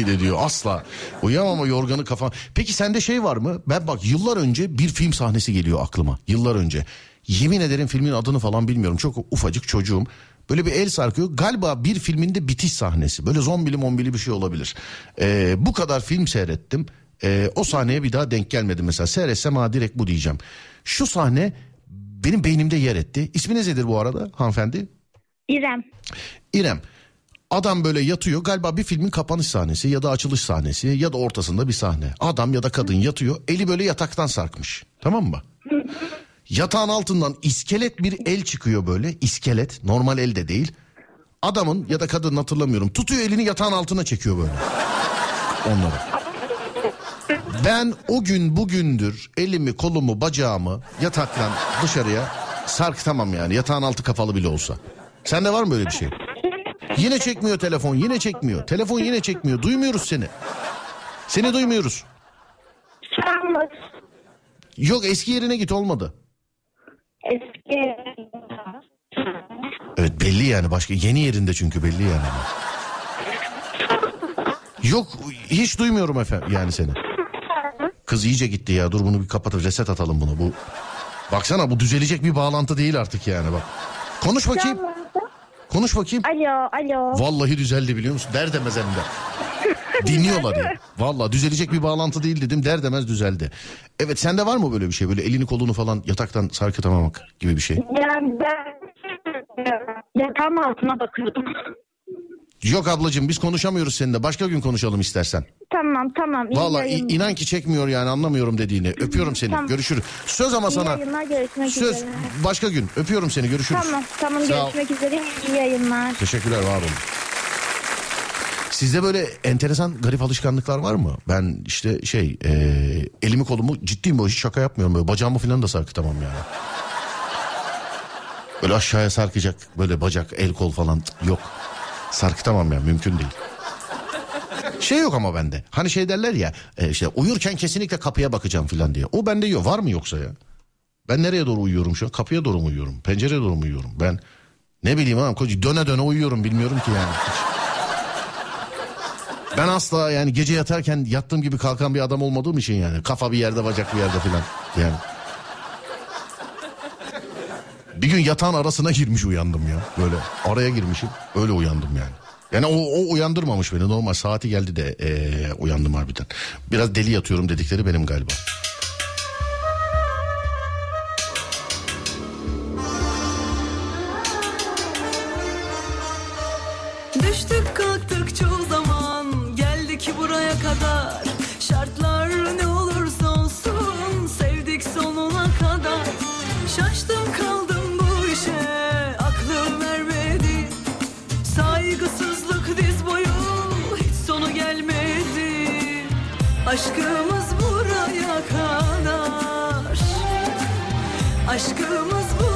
De diyor asla. Uyuyamam ama yorganı kafam. Peki sende şey var mı? Ben bak yıllar önce bir film sahnesi geliyor aklıma. Yıllar önce. Yemin ederim filmin adını falan bilmiyorum. Çok ufacık çocuğum. Böyle bir el sarkıyor. Galiba bir filminde bitiş sahnesi. Böyle zombili mombili bir şey olabilir. Ee, bu kadar film seyrettim. Ee, o sahneye bir daha denk gelmedim mesela. Seyretsem ha direkt bu diyeceğim. Şu sahne benim beynimde yer etti. İsminiz nedir bu arada hanımefendi? İrem. İrem adam böyle yatıyor galiba bir filmin kapanış sahnesi ya da açılış sahnesi ya da ortasında bir sahne. Adam ya da kadın yatıyor eli böyle yataktan sarkmış tamam mı? Yatağın altından iskelet bir el çıkıyor böyle iskelet normal el de değil. Adamın ya da kadının hatırlamıyorum tutuyor elini yatağın altına çekiyor böyle. Onları. Ben o gün bugündür elimi kolumu bacağımı yataktan dışarıya sarkıtamam yani yatağın altı kapalı bile olsa. Sende var mı böyle bir şey? Yine çekmiyor telefon yine çekmiyor. Telefon yine çekmiyor duymuyoruz seni. Seni duymuyoruz. Yok eski yerine git olmadı. Eski Evet belli yani başka yeni yerinde çünkü belli yani. Yok hiç duymuyorum efendim yani seni. Kız iyice gitti ya dur bunu bir kapatır reset atalım bunu bu. Baksana bu düzelecek bir bağlantı değil artık yani bak. Konuş bakayım. Konuş bakayım. Alo, alo. Vallahi düzeldi biliyor musun? Der demez hem de. Dinliyorlar ya. Vallahi düzelecek bir bağlantı değil dedim der demez düzeldi. Evet sende var mı böyle bir şey? Böyle elini kolunu falan yataktan sarkıtamamak gibi bir şey. Yani ben yatağın altına bakıyordum. Yok ablacığım biz konuşamıyoruz seninle. Başka gün konuşalım istersen. tamam tamam. yayınlar. inan ki çekmiyor yani anlamıyorum dediğini. Öpüyorum seni. Tamam. Görüşürüz. Söz ama İyi sana. yayınlar görüşmek Söz üzere. başka gün. Öpüyorum seni. Görüşürüz. Tamam tamam Sağ ol. görüşmek üzere. İyi yayınlar. Teşekkürler var olun. Sizde böyle enteresan garip alışkanlıklar var mı? Ben işte şey e, elimi kolumu ciddiyim bu hiç şaka yapmıyorum. Böyle bacağımı falan da sarkıtamam yani. Böyle aşağıya sarkacak böyle bacak el kol falan yok. Sarkıtamam yani mümkün değil. Şey yok ama bende. Hani şey derler ya e, işte uyurken kesinlikle kapıya bakacağım falan diye. O bende yok. Var mı yoksa ya? Ben nereye doğru uyuyorum şu an? Kapıya doğru mu uyuyorum? Pencereye doğru mu uyuyorum? Ben ne bileyim adam koca döne döne uyuyorum bilmiyorum ki yani. Hiç. Ben asla yani gece yatarken yattığım gibi kalkan bir adam olmadığım için yani. Kafa bir yerde bacak bir yerde filan yani. Bir gün yatağın arasına girmiş uyandım ya. Böyle araya girmişim öyle uyandım yani. Yani o, o uyandırmamış beni normal saati geldi de eee, uyandım harbiden. Biraz deli yatıyorum dedikleri benim galiba. Aşkımız buraya kadar. Aşkımız buraya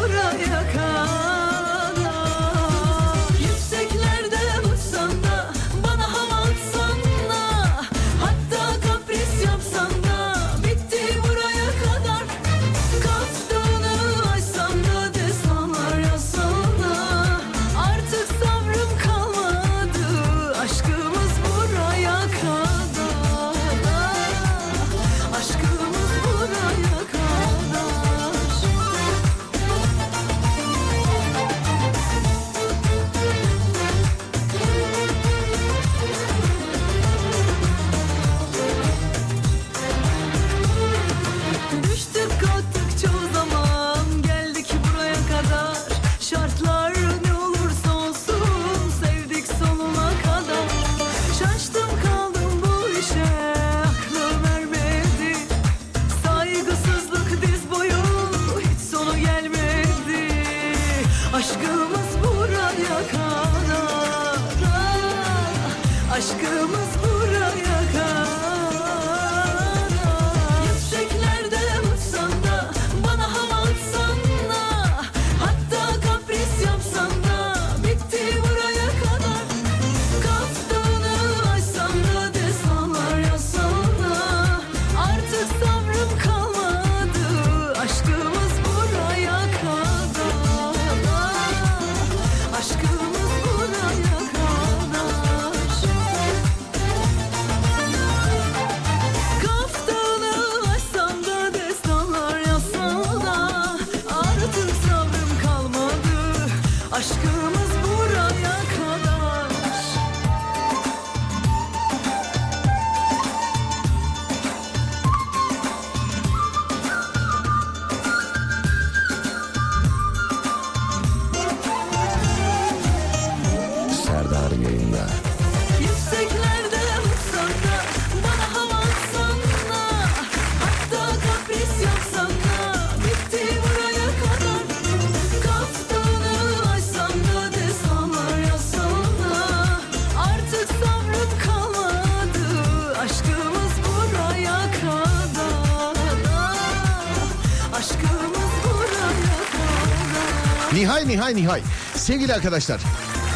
Nihay. Sevgili arkadaşlar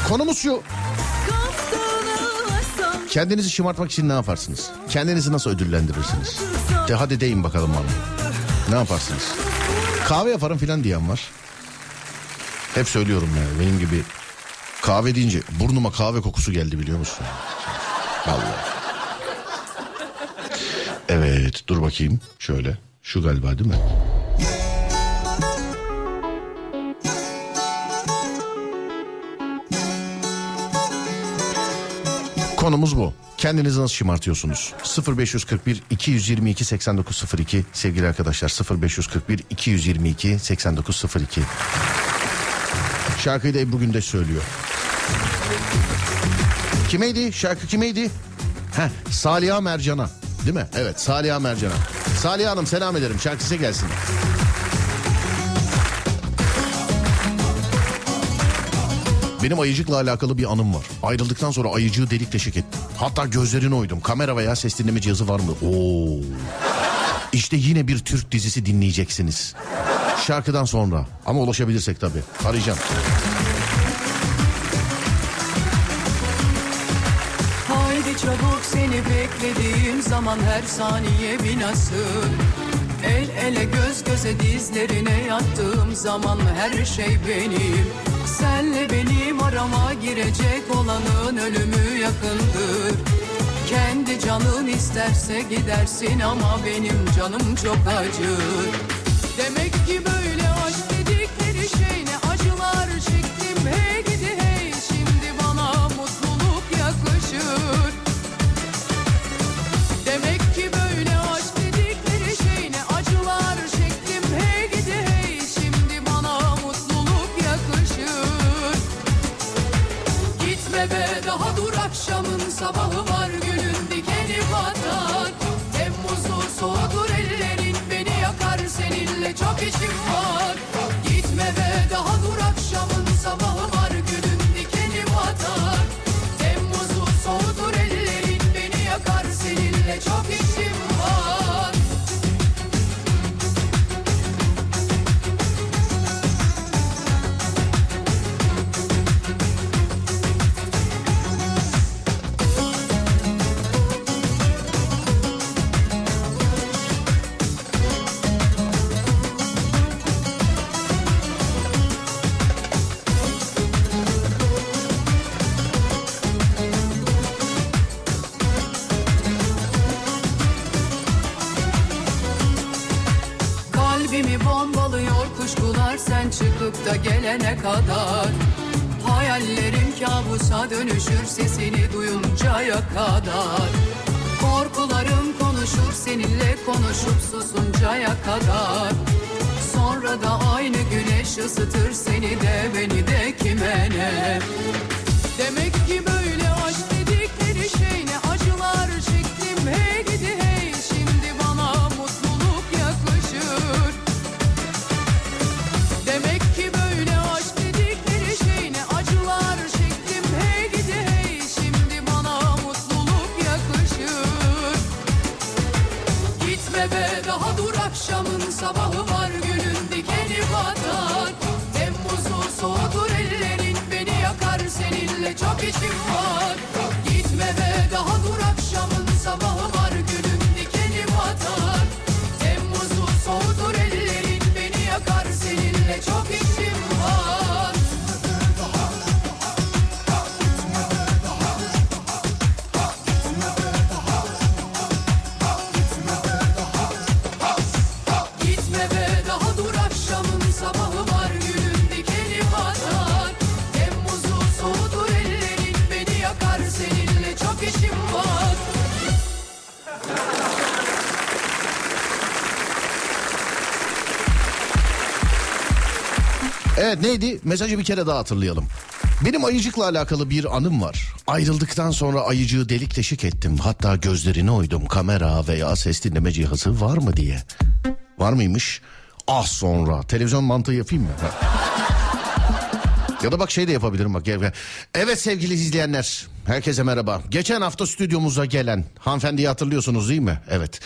konumuz şu. Kendinizi şımartmak için ne yaparsınız? Kendinizi nasıl ödüllendirirsiniz? De hadi deyin bakalım bana. Ne yaparsınız? Kahve yaparım filan diyen var. Hep söylüyorum yani benim gibi kahve deyince burnuma kahve kokusu geldi biliyor musun? Vallahi. Evet dur bakayım şöyle. Şu galiba değil mi? Konumuz bu. Kendinizi nasıl şımartıyorsunuz? 0541 222 8902 sevgili arkadaşlar 0541 222 8902 Şarkıyı da Ebru Gündeş söylüyor. Kimeydi? Şarkı kimeydi? Heh, Saliha Mercan'a. Değil mi? Evet Saliha Mercan'a. Saliha Hanım selam ederim. Şarkısı gelsin. Benim ayıcıkla alakalı bir anım var. Ayrıldıktan sonra ayıcığı delik deşik ettim. Hatta gözlerini oydum. Kamera veya ses dinleme cihazı var mı? Oo. İşte yine bir Türk dizisi dinleyeceksiniz. Şarkıdan sonra. Ama ulaşabilirsek tabii. Arayacağım. Haydi çabuk seni beklediğim zaman her saniye bir nasıl El ele göz göze dizlerine yattığım zaman her şey benim Senle benim arama girecek olanın ölümü yakındır. Kendi canın isterse gidersin ama benim canım çok acır. Demek ki böyle akşamın sabahı var gülün dikeni batar. Temmuz'u soğudur ellerin beni yakar seninle çok işim var. Gitme be daha dönüşür sesini duyuncaya kadar. Korkularım konuşur seninle konuşup susuncaya kadar. Sonra da aynı güneş ısıtır seni de beni de kime ne Demek seninle çok işim Mesajı bir kere daha hatırlayalım. Benim ayıcıkla alakalı bir anım var. Ayrıldıktan sonra ayıcığı delik deşik ettim. Hatta gözlerini oydum. Kamera veya ses dinleme cihazı var mı diye. Var mıymış? Az sonra. Televizyon mantığı yapayım mı? Ya da bak şey de yapabilirim bak. Evet sevgili izleyenler. Herkese merhaba. Geçen hafta stüdyomuza gelen hanımefendiyi hatırlıyorsunuz değil mi? Evet.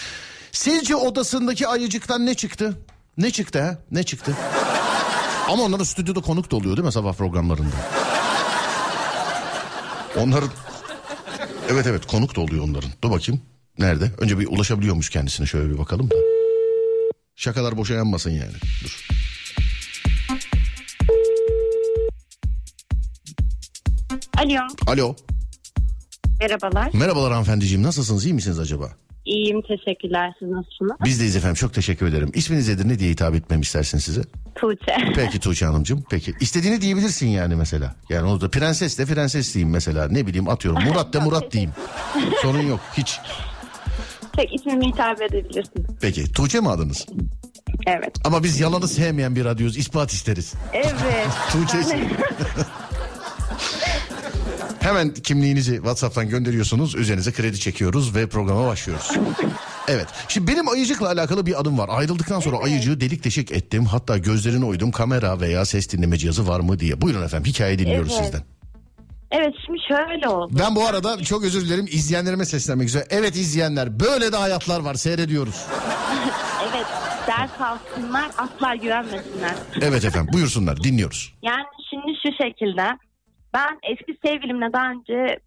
Sizce odasındaki ayıcıktan ne çıktı? Ne çıktı ha? Ne çıktı? Ama onların stüdyoda konuk da oluyor değil mi sabah programlarında? Onların... Evet evet konuk da oluyor onların. Dur bakayım. Nerede? Önce bir ulaşabiliyormuş kendisine şöyle bir bakalım da. Şakalar boşa yanmasın yani. Dur. Alo, Alo. Merhabalar. Merhabalar hanımefendiciğim. Nasılsınız? iyi misiniz acaba? İyiyim, teşekkürler. Siz nasılsınız? Biz deyiz efendim. Çok teşekkür ederim. İsminiz nedir? Ne diye hitap etmem istersin size? Tuğçe. Peki Tuğçe Hanımcığım. Peki. İstediğini diyebilirsin yani mesela. Yani o da prenses de prenses diyeyim mesela. Ne bileyim atıyorum. Murat de Murat diyeyim. Sorun yok. Hiç. Tek ismimi hitap edebilirsiniz. Peki. Tuğçe mi adınız? Evet. Ama biz yalanı sevmeyen bir radyoyuz. İspat isteriz. Evet. Tuğçe. Hemen kimliğinizi WhatsApp'tan gönderiyorsunuz. Üzerinize kredi çekiyoruz ve programa başlıyoruz. Evet. Şimdi benim ayıcıkla alakalı bir adım var. Ayrıldıktan sonra ayıcığı delik deşik ettim. Hatta gözlerini oydum. Kamera veya ses dinleme cihazı var mı diye. Buyurun efendim hikaye dinliyoruz Evet. sizden. evet, şimdi şöyle oldu. Ben bu arada çok özür dilerim izleyenlerime seslenmek üzere. Evet izleyenler böyle de hayatlar var seyrediyoruz. Evet, ders alsınlar, asla güvenmesinler. Evet efendim buyursunlar dinliyoruz. Yani şimdi şu şekilde. Ben eski sevgilimle daha önce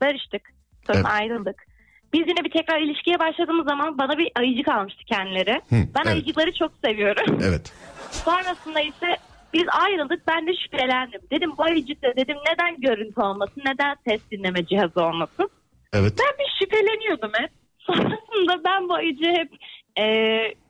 barıştık. Sonra Evet. ayrıldık. Biz yine bir tekrar ilişkiye başladığımız zaman bana bir ayıcık almıştı kendileri. Hı, ben evet. ayıcıkları çok seviyorum. Evet. Sonrasında ise biz ayrıldık ben de şüphelendim. Dedim bu ayıcık da dedim neden görüntü olmasın neden ses dinleme cihazı olmasın. Evet. Ben bir şüpheleniyordum hep. Sonrasında ben bu ayıcığı hep e,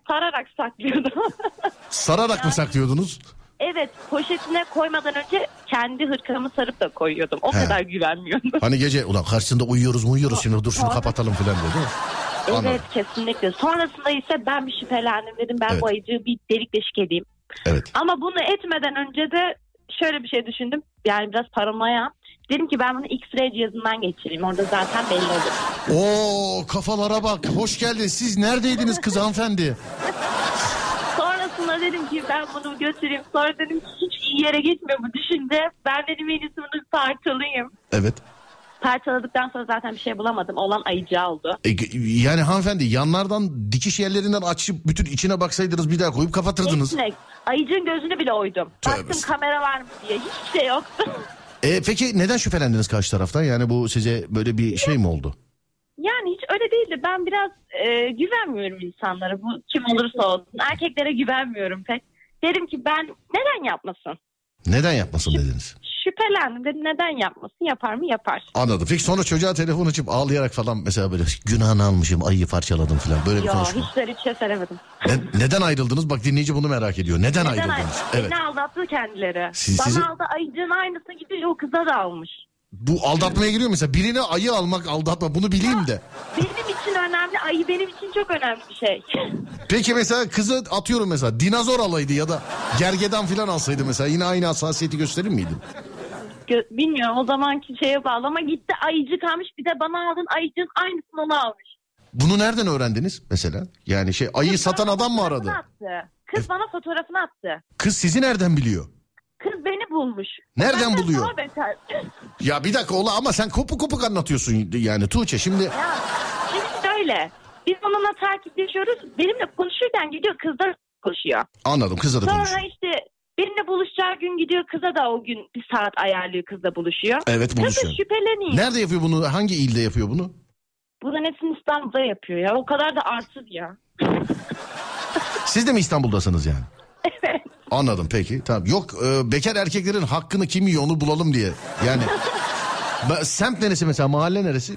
sararak saklıyordum. Sararak mı saklıyordunuz? Evet poşetine koymadan önce kendi hırkamı sarıp da koyuyordum. O He. kadar güvenmiyordum. Hani gece ulan karşısında uyuyoruz mu uyuyoruz şimdi dur şunu kapatalım falan değil mi? Anladım. Evet kesinlikle. Sonrasında ise ben bir şüphelendim dedim ben Evet. bu ayıcığı bir delik deşik edeyim. Evet. Ama bunu etmeden önce de şöyle bir şey düşündüm. Yani biraz paranoya. Dedim ki ben bunu X-ray cihazından geçireyim. Orada zaten belli olur. Oo kafalara bak. Hoş geldin. Siz neredeydiniz kız hanımefendi? Sonrasında dedim ki ben bunu götüreyim. Sonra dedim ki hiç iyi yere gitmiyor bu düşünce. Ben dedim en iyisi bunu parçalayayım. Evet. Parçaladıktan sonra zaten bir şey bulamadım. Olan ayıcağı oldu. E, yani hanımefendi yanlardan dikiş yerlerinden açıp bütün içine baksaydınız bir daha koyup kapatırdınız. Hepsine, ayıcığın gözünü bile oydum. Tövbe Baktım kamera var mı diye. Hiçbir şey yoktu. E, peki neden şüphelendiniz karşı taraftan? Yani bu size böyle bir şey mi oldu? Yani hiç öyle değildi. Ben biraz e, güvenmiyorum insanlara. Bu kim olursa olsun. Erkeklere güvenmiyorum pek. Dedim ki ben neden yapmasın? Neden yapmasın dediniz? Şüphelendim. Dedim neden yapmasın? Yapar mı? Yapar. Anladım. Peki sonra çocuğa telefon açıp ağlayarak falan mesela böyle günahını almışım ayıyı parçaladım falan böyle bir Yo konuşma. hiç böyle bir şey söylemedim. Ne- neden ayrıldınız? Bak dinleyici bunu merak ediyor. Neden, Neden ayrıldınız? ayrı- Evet. Beni aldattı kendileri. Siz- Bana sizi- aldı ayıcığın aynısı gibi o kıza da almış. Bu aldatmaya giriyor mesela. Birine ayı almak aldatma bunu bileyim de. Benim için önemli. Ayı benim için çok önemli bir şey. Peki mesela kızı atıyorum mesela dinozor alaydı ya da gergedan falan alsaydı mesela yine aynı hassasiyeti gösterir miydin? Gö- Bilmiyorum o zamanki şeye bağlı ama gitti ayıcık almış bir de bana aldın ayıcığın aynısını ona almış. Bunu nereden öğrendiniz mesela? Yani şey ayıyı Kız satan adam mı aradı? Attı. Kız bana fotoğrafını attı. Kız sizi nereden biliyor? Kız beni bulmuş. Nereden Benden buluyor? daha beter. Ya bir dakika ola ama sen kopuk kopuk anlatıyorsun yani Tuğçe şimdi. ya şimdi şöyle. Biz onunla takipleşiyoruz. Benimle konuşurken gidiyor kızla konuşuyor. Anladım kızla da Sonra konuşuyor. işte benimle buluşacağı gün gidiyor kıza da o gün bir saat ayarlıyor kızla buluşuyor. Evet Kız da buluşuyor. şüpheleniyor. Nerede yapıyor bunu? Hangi ilde yapıyor bunu? Bunların hepsini İstanbul'da yapıyor ya. O kadar da arsız ya. Siz de mi İstanbul'dasınız yani? Evet. Anladım peki. Tamam. Yok e, bekar erkeklerin hakkını kim yiyor onu bulalım diye. Yani semt neresi mesela mahalle neresi?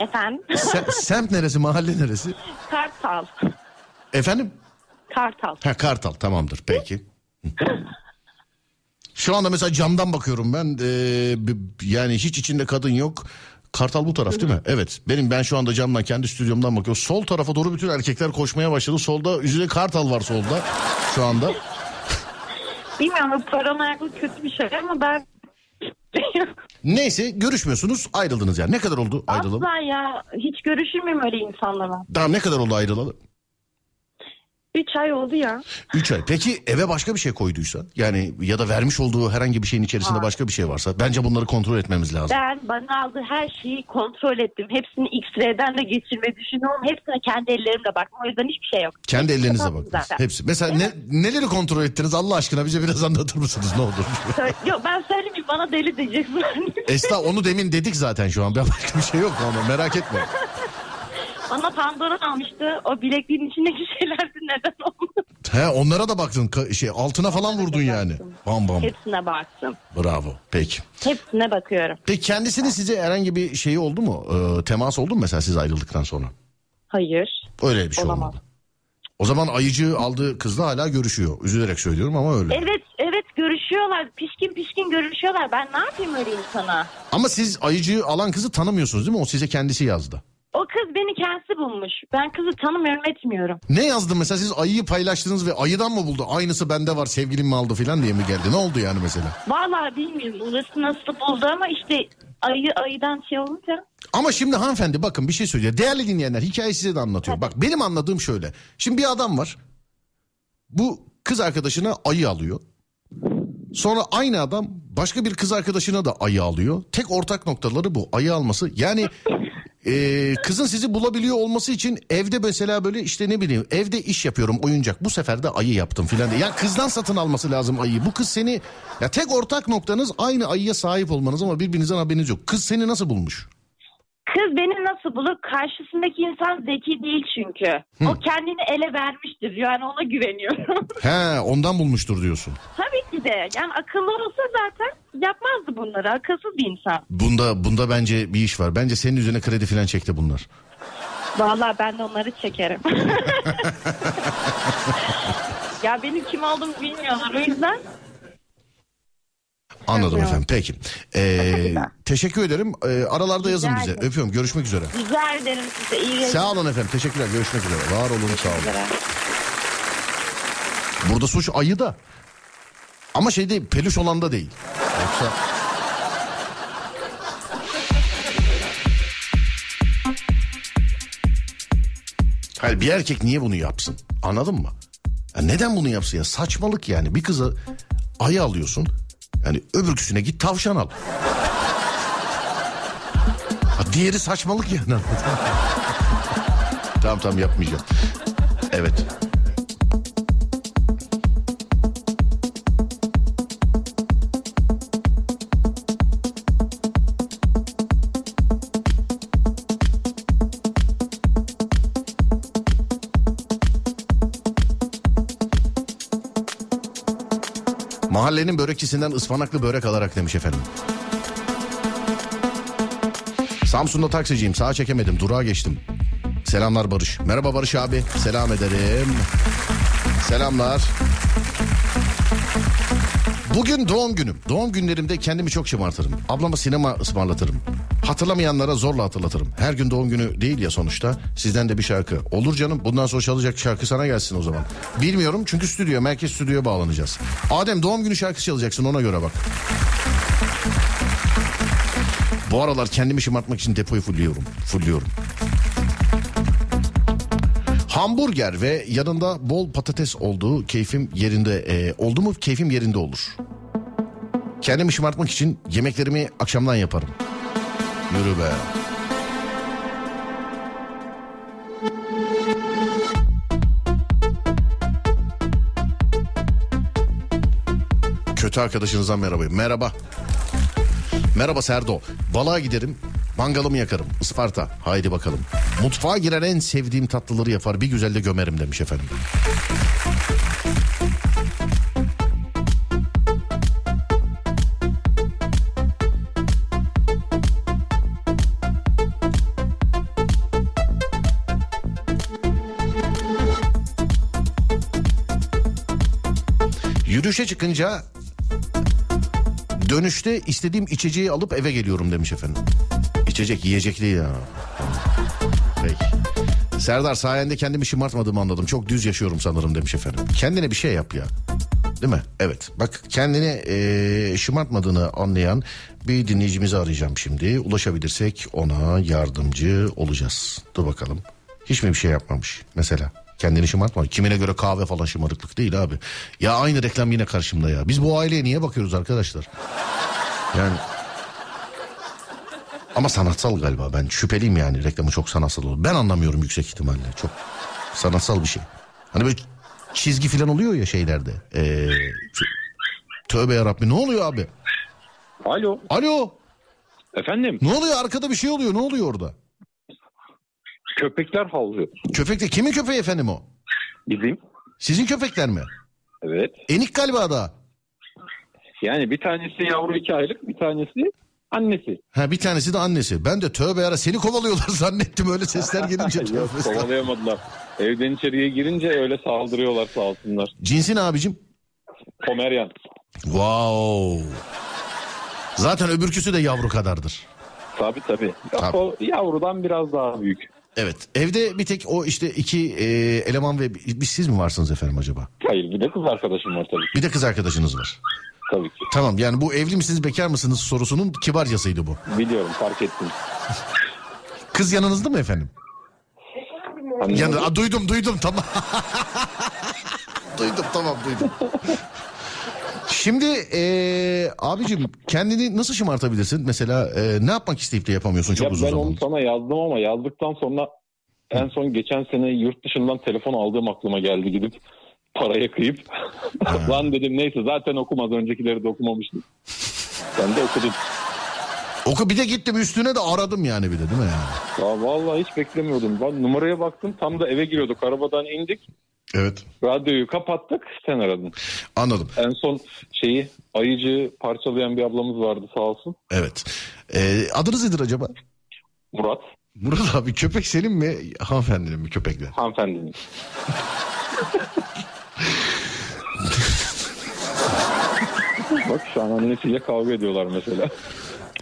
Efendim? Se- semt neresi mahalle neresi? Kartal. Efendim? Kartal. Ha Kartal tamamdır peki. Şu anda mesela camdan bakıyorum ben b- yani hiç içinde kadın yok. Kartal bu taraf değil mi? Evet. Benim ben şu anda camdan kendi stüdyomdan bakıyorum. Sol tarafa doğru bütün erkekler koşmaya başladı. Solda üzerinde Kartal var solda şu anda. Bilmiyorum paranoyaklık kötü bir şey ama ben Neyse görüşmüyorsunuz ayrıldınız yani. Ne kadar oldu ayrılalı? asla ya hiç görüşür müyüm öyle insanlara? Daha ne kadar oldu ayrılalı? 3 ay oldu ya. 3 ay. Peki eve başka bir şey koyduysa yani ya da vermiş olduğu herhangi bir şeyin içerisinde başka bir şey varsa bence bunları kontrol etmemiz lazım. Ben bana aldığı her şeyi kontrol ettim. Hepsini X-ray'den de geçirmeyi düşünüyorum. Hepsine kendi ellerimle baktım. O yüzden hiçbir şey yok. Kendi Hepsi ellerinizle kapattım baktınız. zaten. Hepsi. Mesela ne, neleri kontrol ettiniz Allah aşkına bize biraz anlatır mısınız ne olur? Yok ben söylemeyeyim bana deli diyeceksin. Esra onu demin dedik zaten şu an. Ben başka bir şey yok ama merak etme. Bana Pandora almıştı. O bilekliğin içindeki şeylerdi neden olmadı. He onlara da baktın Ka- şey altına falan vurdun yani. Bam bam. Hepsine baktım. Bravo. Peki. Hepsine bakıyorum. Peki kendisinin size herhangi bir şeyi oldu mu? Ee, temas oldu mu mesela siz ayrıldıktan sonra? Hayır. Öyle bir şey Olamaz. olmadı. O zaman ayıcı aldığı kızla hala görüşüyor. Üzülerek söylüyorum ama öyle. Evet evet görüşüyorlar. Pişkin pişkin görüşüyorlar. Ben ne yapayım öyle insana? Ama siz ayıcıyı alan kızı tanımıyorsunuz değil mi? O size kendisi yazdı. O kız beni kendisi bulmuş. Ben kızı tanımıyorum etmiyorum. Ne yazdı mesela siz ayıyı paylaştınız ve ayıdan mı buldu? Aynısı bende var sevgilim mi aldı falan diye mi geldi? Ne oldu yani mesela? Vallahi bilmiyorum orası nasıl buldu ama işte ayı ayıdan şey olunca. Ama şimdi hanımefendi bakın bir şey söyleyeceğim. Değerli dinleyenler hikaye size de anlatıyor. Bak benim anladığım şöyle. Şimdi bir adam var. Bu kız arkadaşına ayı alıyor. Sonra aynı adam başka bir kız arkadaşına da ayı alıyor. Tek ortak noktaları bu ayı alması. Yani e, kızın sizi bulabiliyor olması için evde mesela böyle işte ne bileyim evde iş yapıyorum oyuncak. Bu sefer de ayı yaptım filan diye. Yani kızdan satın alması lazım ayıyı. Bu kız seni ya tek ortak noktanız aynı ayıya sahip olmanız ama birbirinizden haberiniz yok. Kız seni nasıl bulmuş? Kız beni nasıl bulur? Karşısındaki insan zeki değil çünkü. O kendini ele vermiştir. Yani ona güveniyorum. He ondan bulmuştur diyorsun. Tabii ki de. Yani akıllı olsa zaten yapmazdı bunları. Akılsız bir insan. Bunda bunda bence bir iş var. Bence senin üzerine kredi falan çekti bunlar. Vallahi ben de onları çekerim. ya benim kim olduğumu bilmiyorlar. O yüzden Anladım Evet. efendim. Peki. Ee, teşekkür ederim. Ee, aralarda yazın Rica bize. ederim. Öpüyorum. Görüşmek üzere. rica ederim size. iyi yayınlar. Sağ olun efendim. Teşekkürler. Görüşmek üzere. Var olun sağ olun. Burada suç ayıda. Ama şey değil, peluş olan da değil. Yoksa... Hayır bir erkek niye bunu yapsın? Anladın mı? Ya neden bunu yapsın ya? Saçmalık yani. Bir kızı ayı alıyorsun. Yani öbürküsüne git tavşan al. Ha, diğeri saçmalık yani. tamam tamam yapmayacağım. Evet. Mahallenin börekçisinden ıspanaklı börek alarak demiş efendim. Samsun'da taksiciyim sağa çekemedim durağa geçtim. Selamlar Barış. Merhaba Barış abi. Selam ederim. Selamlar. Bugün doğum günüm. Doğum günlerimde kendimi çok şımartırım. Ablama sinema ısmarlatırım. Hatırlamayanlara zorla hatırlatırım. Her gün doğum günü değil ya sonuçta. Sizden de bir şarkı. Olur canım bundan sonra çalacak şarkı sana gelsin o zaman. Bilmiyorum çünkü stüdyo, merkez stüdyoya bağlanacağız. Adem doğum günü şarkısı çalacaksın ona göre bak. Bu aralar kendimi şımartmak için depoyu fulluyorum. Fulluyorum. Hamburger ve yanında bol patates olduğu keyfim yerinde e, oldu mu keyfim yerinde olur. Kendimi şımartmak için yemeklerimi akşamdan yaparım. Yürü be. Kötü arkadaşınızdan merhaba. Merhaba. Merhaba Serdo. Balığa giderim. Mangalımı yakarım. Isparta. Haydi bakalım. Mutfağa giren en sevdiğim tatlıları yapar. Bir güzel de gömerim demiş efendim. Yürüyüşe çıkınca dönüşte istediğim içeceği alıp eve geliyorum demiş efendim. İçecek yiyecek değil ya. Peki. Serdar sayende kendimi şımartmadığımı anladım. Çok düz yaşıyorum sanırım demiş efendim. Kendine bir şey yap ya. Değil mi? Evet. Bak kendini eee, şımartmadığını anlayan bir dinleyicimizi arayacağım şimdi. Ulaşabilirsek ona yardımcı olacağız. Dur bakalım. Hiç mi bir şey yapmamış mesela? Kendini şımartma. Kimine göre kahve falan şımarıklık değil abi. Ya aynı reklam yine karşımda ya. Biz bu aileye niye bakıyoruz arkadaşlar? Yani ama sanatsal galiba ben şüpheliyim yani reklamı çok sanatsal olur. Ben anlamıyorum yüksek ihtimalle çok sanatsal bir şey. Hani böyle çizgi falan oluyor ya şeylerde. Ee, tövbe yarabbi ne oluyor abi? Alo. Alo Efendim ne oluyor arkada bir şey oluyor ne oluyor orada? Köpekler havlıyor. Köpek de kimin köpeği efendim o? Bizim. Sizin köpekler mi? Evet. Enik galiba da. Yani bir tanesi yavru iki aylık bir tanesi annesi. Ha bir tanesi de annesi. Ben de tövbe yara seni kovalıyorlar zannettim öyle sesler gelince. Yok kovalayamadılar. Evden içeriye girince öyle saldırıyorlar sağ olsunlar. Cinsi ne abicim? Pomeryan. Wow. Zaten öbürküsü de yavru kadardır. Tabii tabii. Yok, Tabii. O yavrudan biraz daha büyük. Evet. Evde bir tek o işte iki e, eleman ve bir, bir siz mi varsınız efendim acaba? Hayır bir de kız arkadaşım var tabii. Bir de kız arkadaşınız var. Tabii ki. Tamam yani bu evli misiniz bekar mısınız sorusunun kibarcasıydı bu. Biliyorum fark ettim. Kız yanınızda mı efendim? Anladım. Yanı, Aa, duydum duydum tamam. duydum tamam duydum. Şimdi e, abicim kendini nasıl şımartabilirsin? Mesela e, ne yapmak isteyip de yapamıyorsun çok Ya uzun ben onu zamandır. sana yazdım ama yazdıktan sonra en son geçen sene yurt dışından telefon aldığım aklıma geldi gidip paraya kıyıp Lan dedim neyse zaten okumaz öncekileri de okumamıştım. Ben de okudum. Oku bir de gittim üstüne de aradım yani bir de değil mi yani? Ya vallahi hiç beklemiyordum. Ben numaraya baktım tam da eve giriyorduk. Arabadan indik. Evet. Radyoyu kapattık. Sen aradın. Anladım. En son şeyi ayıcı parçalayan bir ablamız vardı sağ olsun. Evet. Ee, adınız nedir acaba? Murat. Murat abi köpek senin mi hanımefendinin mi köpekler? Hanımefendinin. Bak şu an annesiyle kavga ediyorlar mesela.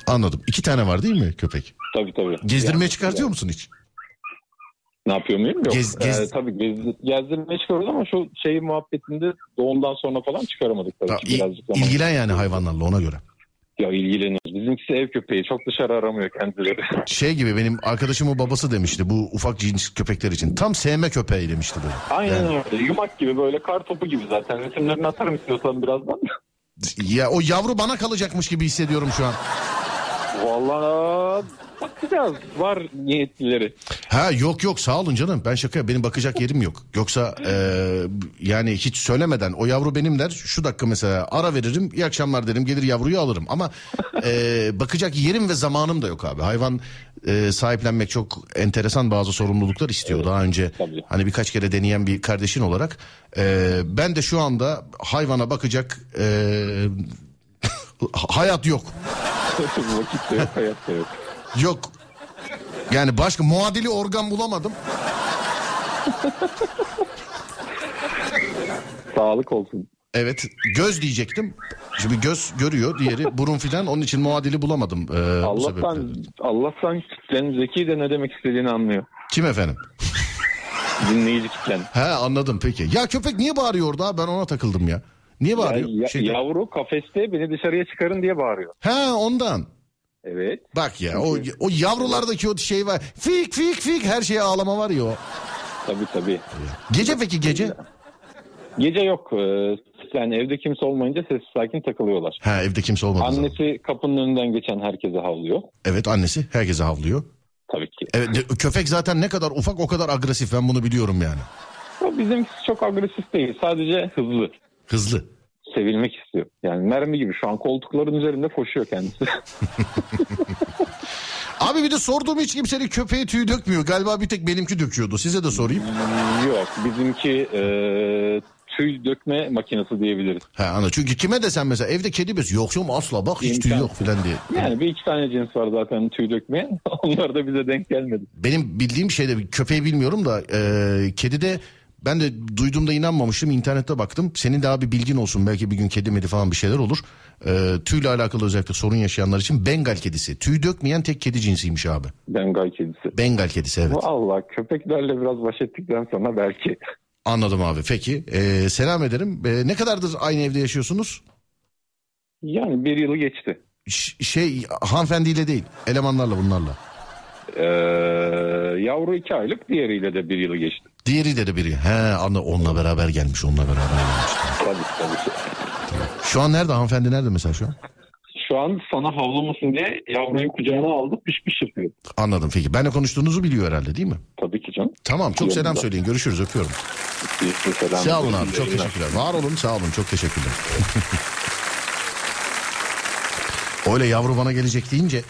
Anladım. İki tane var değil mi köpek? Tabii tabii. Gezdirmeye Yani- çıkartıyor musun hiç? Ne yapıyor muyum? Yok. Gez- gez- Ee, tabii gez, gezdirmeye çıkıyoruz ama şu şey muhabbetinde doğumdan sonra falan çıkaramadık tabii Ya, ki birazcık zaman. ilgilen yani hayvanlarla ona göre. Ya ilgileniyoruz. Bizimkisi ev köpeği. Çok dışarı aramıyor kendileri. Şey gibi benim arkadaşımın babası demişti bu ufak cins köpekler için. Tam sevme köpeği demişti böyle. Aynen öyle. Yumak gibi böyle kar topu gibi zaten. Resimlerini atarım istiyorsan birazdan. Ya o yavru bana kalacakmış gibi hissediyorum şu an. Vallahi bakacağız. Var niyetlileri. Ha yok yok sağ olun canım ben şaka benim bakacak yerim yok. Yoksa e, yani hiç söylemeden o yavru benim der şu dakika mesela ara veririm iyi akşamlar derim gelir yavruyu alırım. Ama e, bakacak yerim ve zamanım da yok abi. Hayvan e, sahiplenmek çok enteresan bazı sorumluluklar istiyor. Daha önce tabii. hani birkaç kere deneyen bir kardeşin olarak e, ben de şu anda hayvana bakacak e, hayat yok. Vakit de yok, hayat da yok. Yok. Yani başka muadili organ bulamadım. Sağlık olsun. Evet göz diyecektim. Şimdi göz görüyor diğeri burun filan onun için muadili bulamadım. ee, bu sebeple. Allah'tan, Allah'tan kitlen zeki de ne demek istediğini anlıyor. Kim efendim? Dinleyici kitlen. He anladım peki. Ya köpek niye bağırıyor orada ben ona takıldım ya. Niye bağırıyor? Ya- ya- Şeyde- yavru kafeste beni dışarıya çıkarın diye bağırıyor. He ondan. Evet. Bak ya o, o yavrulardaki o şey var. Fik fik fik her şeye ağlama var ya o. Tabii tabii. Gece peki gece? Gece yok. Ee, Yani evde kimse olmayınca sessiz sakin takılıyorlar. Ha evde kimse olmadı. zaman. Annesi kapının önünden geçen herkese havlıyor. Evet annesi herkese havlıyor. Tabii ki. Evet köpek zaten ne kadar ufak o kadar agresif ben bunu biliyorum yani. Bizimkisi çok agresif değil. Sadece hızlı. Hızlı. Sevilmek istiyor. Yani mermi gibi şu an koltukların üzerinde koşuyor kendisi. Abi bir de sorduğum hiç kimsenin köpeği tüy dökmüyor. Galiba bir tek benimki döküyordu. Size de sorayım. Yok bizimki e, tüy dökme makinesi diyebiliriz. Ha ana çünkü kime desem mesela evde kedi bes yok yok asla bak hiç tüy yok filan diye. Yani bir iki tane cins var zaten tüy dökmeyen. Onlar da bize denk gelmedi. Benim bildiğim şeyde köpeği bilmiyorum da e, kedi de ben de duyduğumda inanmamıştım internette baktım. Senin daha bir bilgin olsun belki bir gün kedi medi falan bir şeyler olur. E, tüyle alakalı özellikle sorun yaşayanlar için Bengal kedisi. Tüy dökmeyen tek kedi cinsiymiş abi. Bengal kedisi. Bengal kedisi evet. Allah köpeklerle biraz baş ettikten sonra belki. Anladım abi peki. E, selam ederim. E, ne kadardır aynı evde yaşıyorsunuz? Yani bir yılı geçti. Ş- şey hanımefendiyle değil elemanlarla bunlarla. Ee, yavru iki aylık diğeriyle de bir yılı geçti. Diğeri de de biri. He anla onunla beraber gelmiş onunla beraber gelmiş. Tabii tabii. Şu an nerede hanımefendi nerede mesela şu an? Şu an sana havlamasın diye yavruyu kucağına aldı piş piş yapıyor. Anladım peki. Benle konuştuğunuzu biliyor herhalde değil mi? Tabii ki canım. Tamam çok Yanında. selam söyleyin. Görüşürüz öpüyorum. Selam. Sağ olun abi çok teşekkürler. Var olun sağ olun çok teşekkürler. Öyle yavru bana gelecek deyince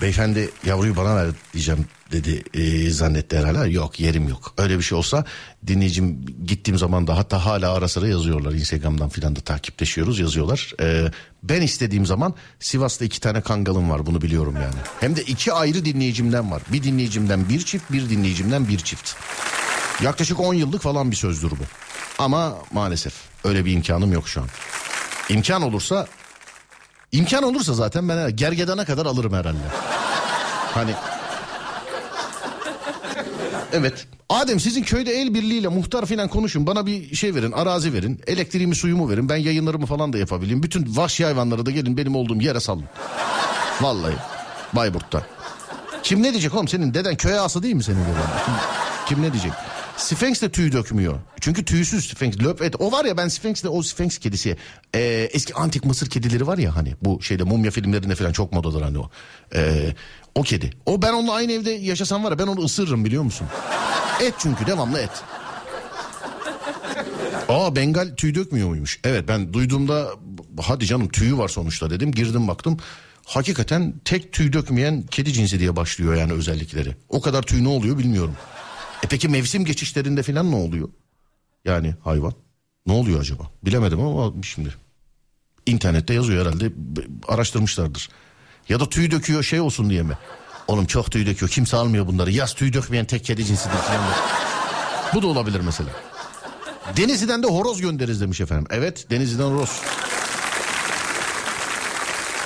beyefendi yavruyu bana ver diyeceğim dedi e, zannetti herhalde. Yok yerim yok. Öyle bir şey olsa dinleyicim gittiğim zaman da hatta hala ara sıra yazıyorlar. Instagram'dan filan da takipleşiyoruz yazıyorlar. E, ben istediğim zaman Sivas'ta iki tane kangalım var bunu biliyorum yani. Hem de iki ayrı dinleyicimden var. Bir dinleyicimden bir çift bir dinleyicimden bir çift. Yaklaşık 10 yıllık falan bir sözdür bu. Ama maalesef öyle bir imkanım yok şu an. İmkan olursa imkan olursa zaten ben gergedana kadar alırım herhalde. Hani Evet. Adem sizin köyde el birliğiyle muhtar falan konuşun. Bana bir şey verin, arazi verin. Elektriğimi, suyumu verin. Ben yayınlarımı falan da yapabileyim. Bütün vahşi hayvanları da gelin benim olduğum yere salın. Vallahi. Bayburt'ta. Kim ne diyecek oğlum? Senin deden köy ağası değil mi senin deden? Kim, kim ne diyecek? Sphinx de tüy dökmüyor. Çünkü tüysüz Sphinx. Löp et. O var ya ben Sphinx'le o Sphinx kedisi. Ee, eski antik Mısır kedileri var ya hani bu şeyde mumya filmlerinde falan çok modadır hani o. Ee, o kedi. O ben onunla aynı evde yaşasam var ya ben onu ısırırım biliyor musun? Et çünkü devamlı et. Aa Bengal tüy dökmüyor muymuş? Evet ben duyduğumda hadi canım tüyü var sonuçta dedim. Girdim baktım. hakikaten tek tüy dökmeyen kedi cinsi diye başlıyor yani özellikleri. O kadar tüy ne oluyor bilmiyorum. E peki mevsim geçişlerinde falan ne oluyor? Yani hayvan. Ne oluyor acaba? Bilemedim ama şimdi. İnternette yazıyor herhalde. Araştırmışlardır. Ya da tüy döküyor şey olsun diye mi? Oğlum çok tüy döküyor. Kimse almıyor bunları. Yaz tüy dökmeyen tek kedi cinsidir. Bu da olabilir mesela. Denizli'den de horoz göndeririz demiş efendim. Evet Denizli'den horoz.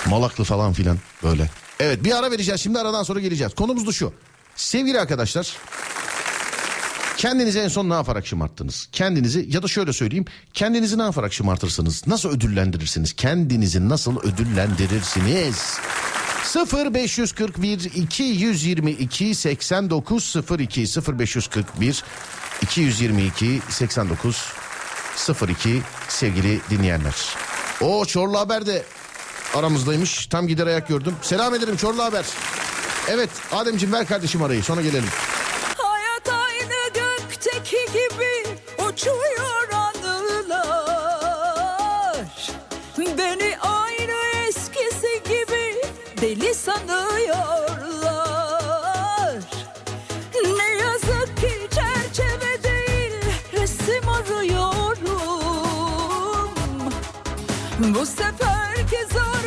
Malaklı falan filan böyle. Evet bir ara vereceğiz şimdi aradan sonra geleceğiz. Konumuz da şu. Sevgili arkadaşlar kendinizi en son ne yaparak şımarttınız? Kendinizi ya da şöyle söyleyeyim kendinizi ne yaparak şımartırsınız? Nasıl ödüllendirirsiniz? Kendinizi nasıl ödüllendirirsiniz? 0 541 222 89 02 0 541 222 89 02 sevgili dinleyenler. O Çorlu Haber de aramızdaymış. Tam gider ayak gördüm. Selam ederim Çorlu Haber. Evet Ademciğim ver kardeşim arayı sonra gelelim. Uçuyor anılar. Beni aynı eskisi gibi deli sanıyorlar. Ne yazık ki çerçeve değil resim arıyorum. Bu seferki zorlama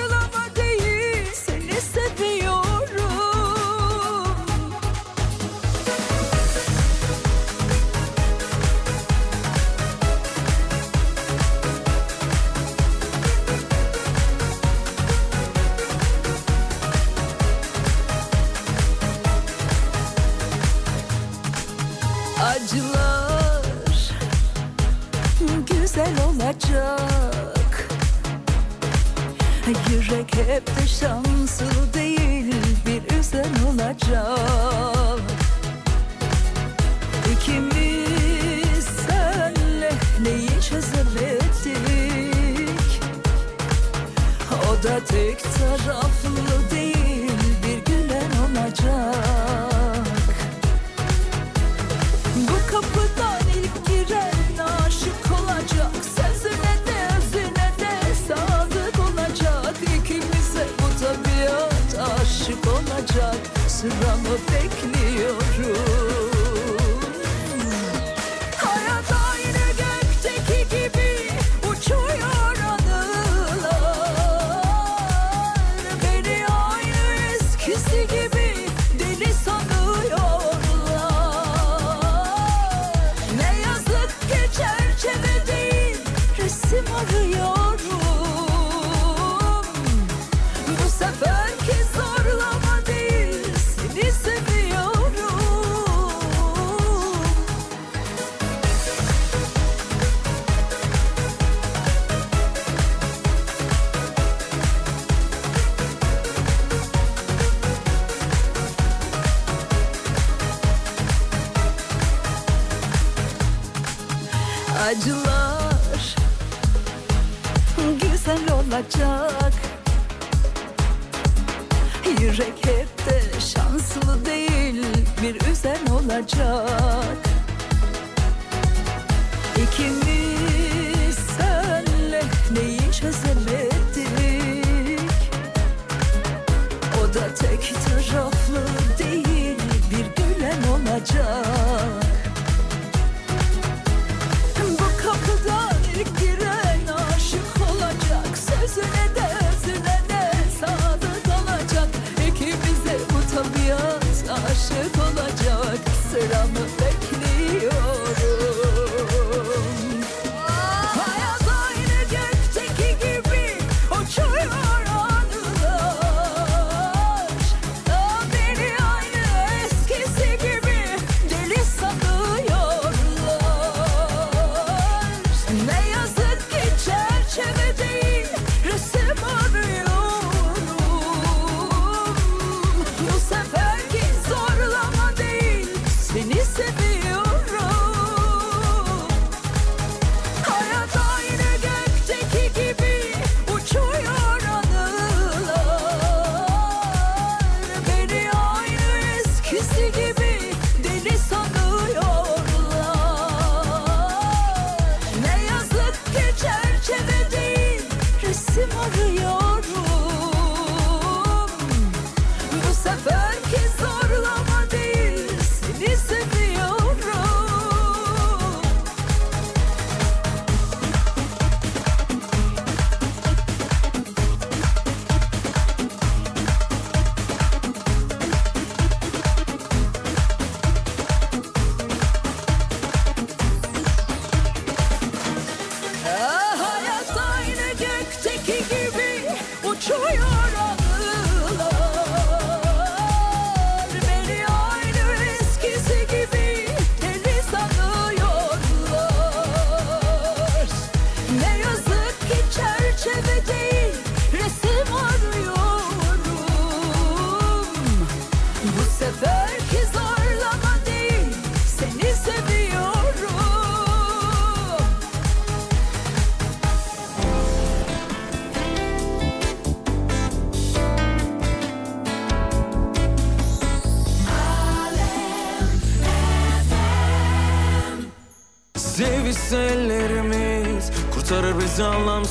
ki çerçeve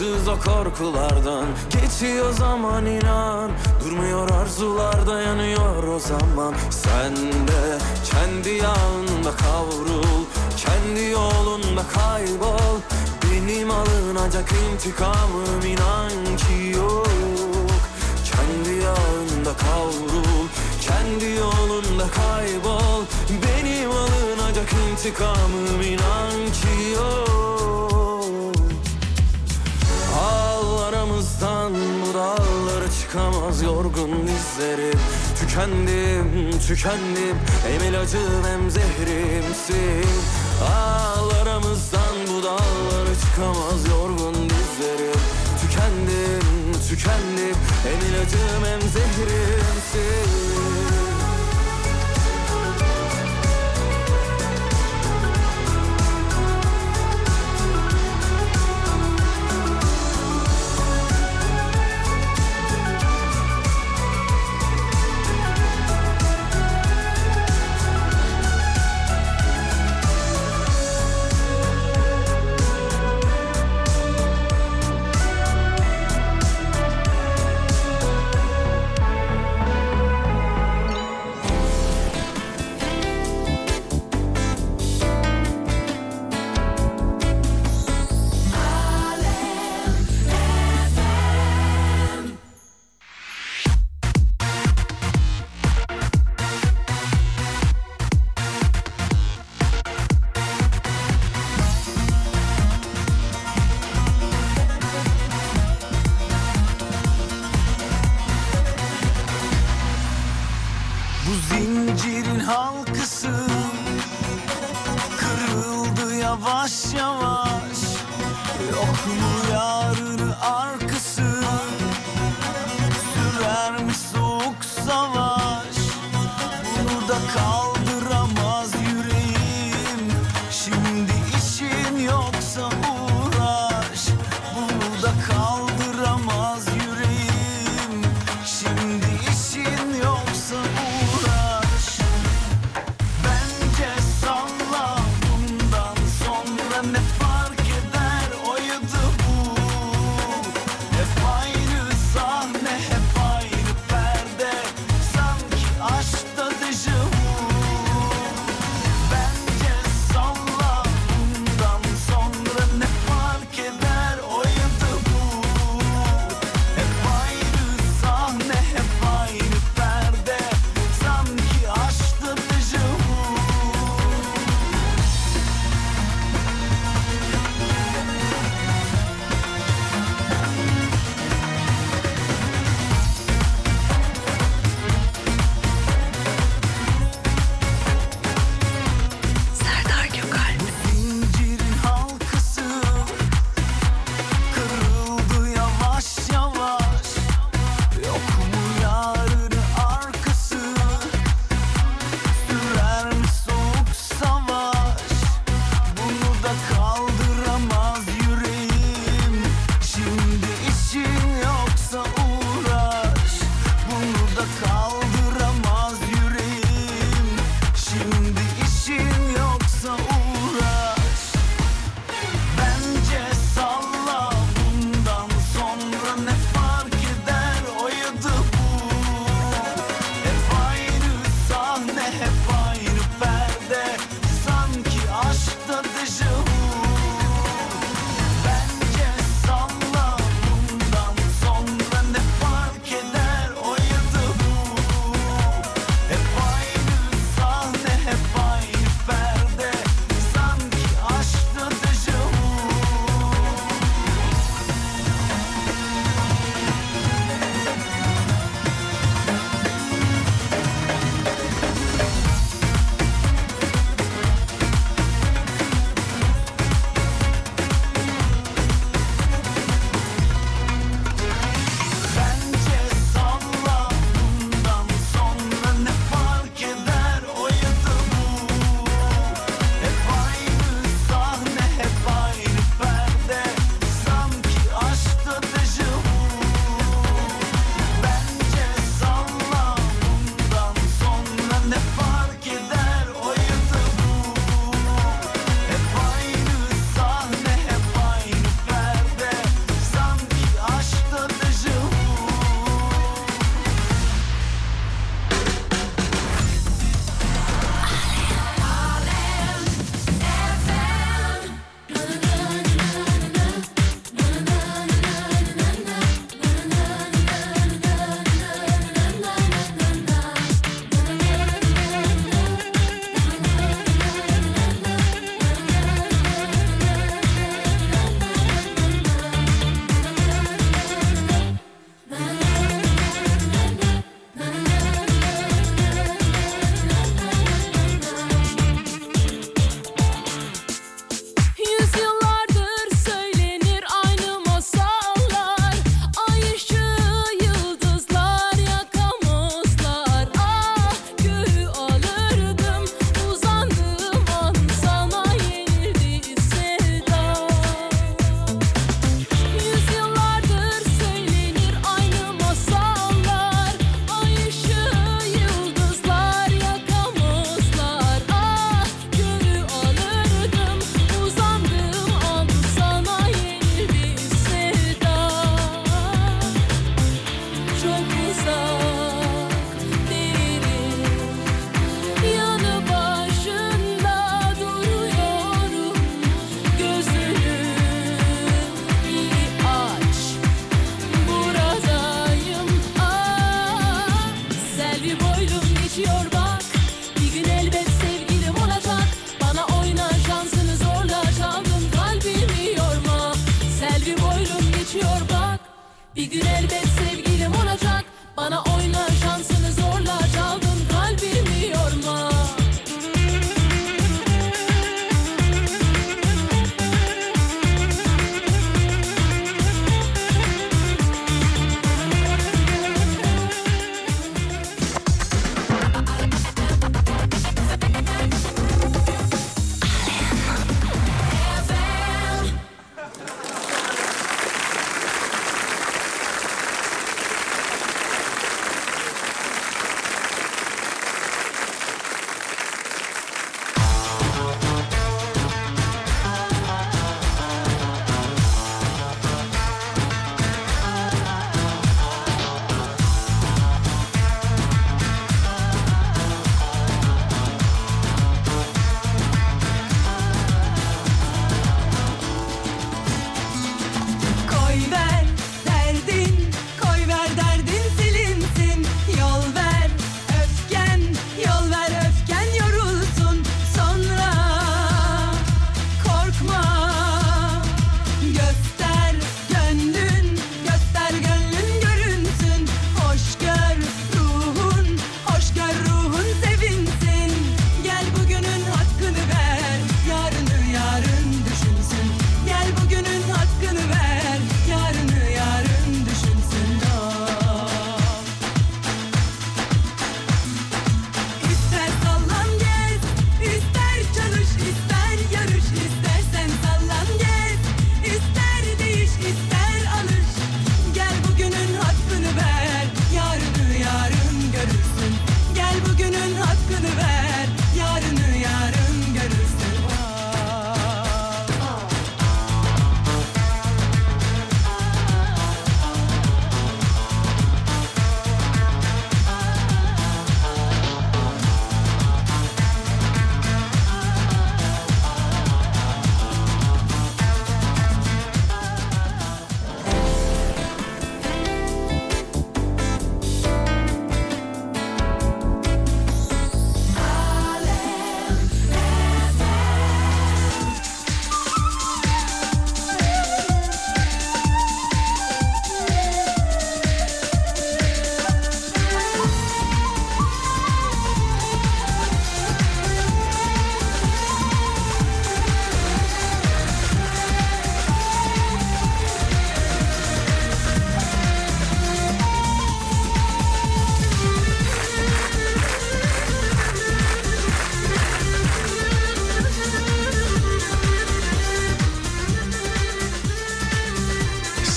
anlamsız o korkulardan Geçiyor zaman inan. Durmuyor arzular dayanıyor o zaman. Sen de kendi yağında kavrul Kendi yolunda kaybol. Benim alınacak intikamım inan ki yok. Kendi yağında kavrul Kendi yolunda kaybol. Benim alınacak intikamım inan ki yok Ağlarımızdan bu dağlara çıkamaz yorgun dizlerim. Tükendim, tükendim. Hem ilacım hem zehrimsin. Ağlarımızdan bu dağlara çıkamaz yorgun dizlerim. Tükendim, tükendim. Hem ilacım hem zehrimsin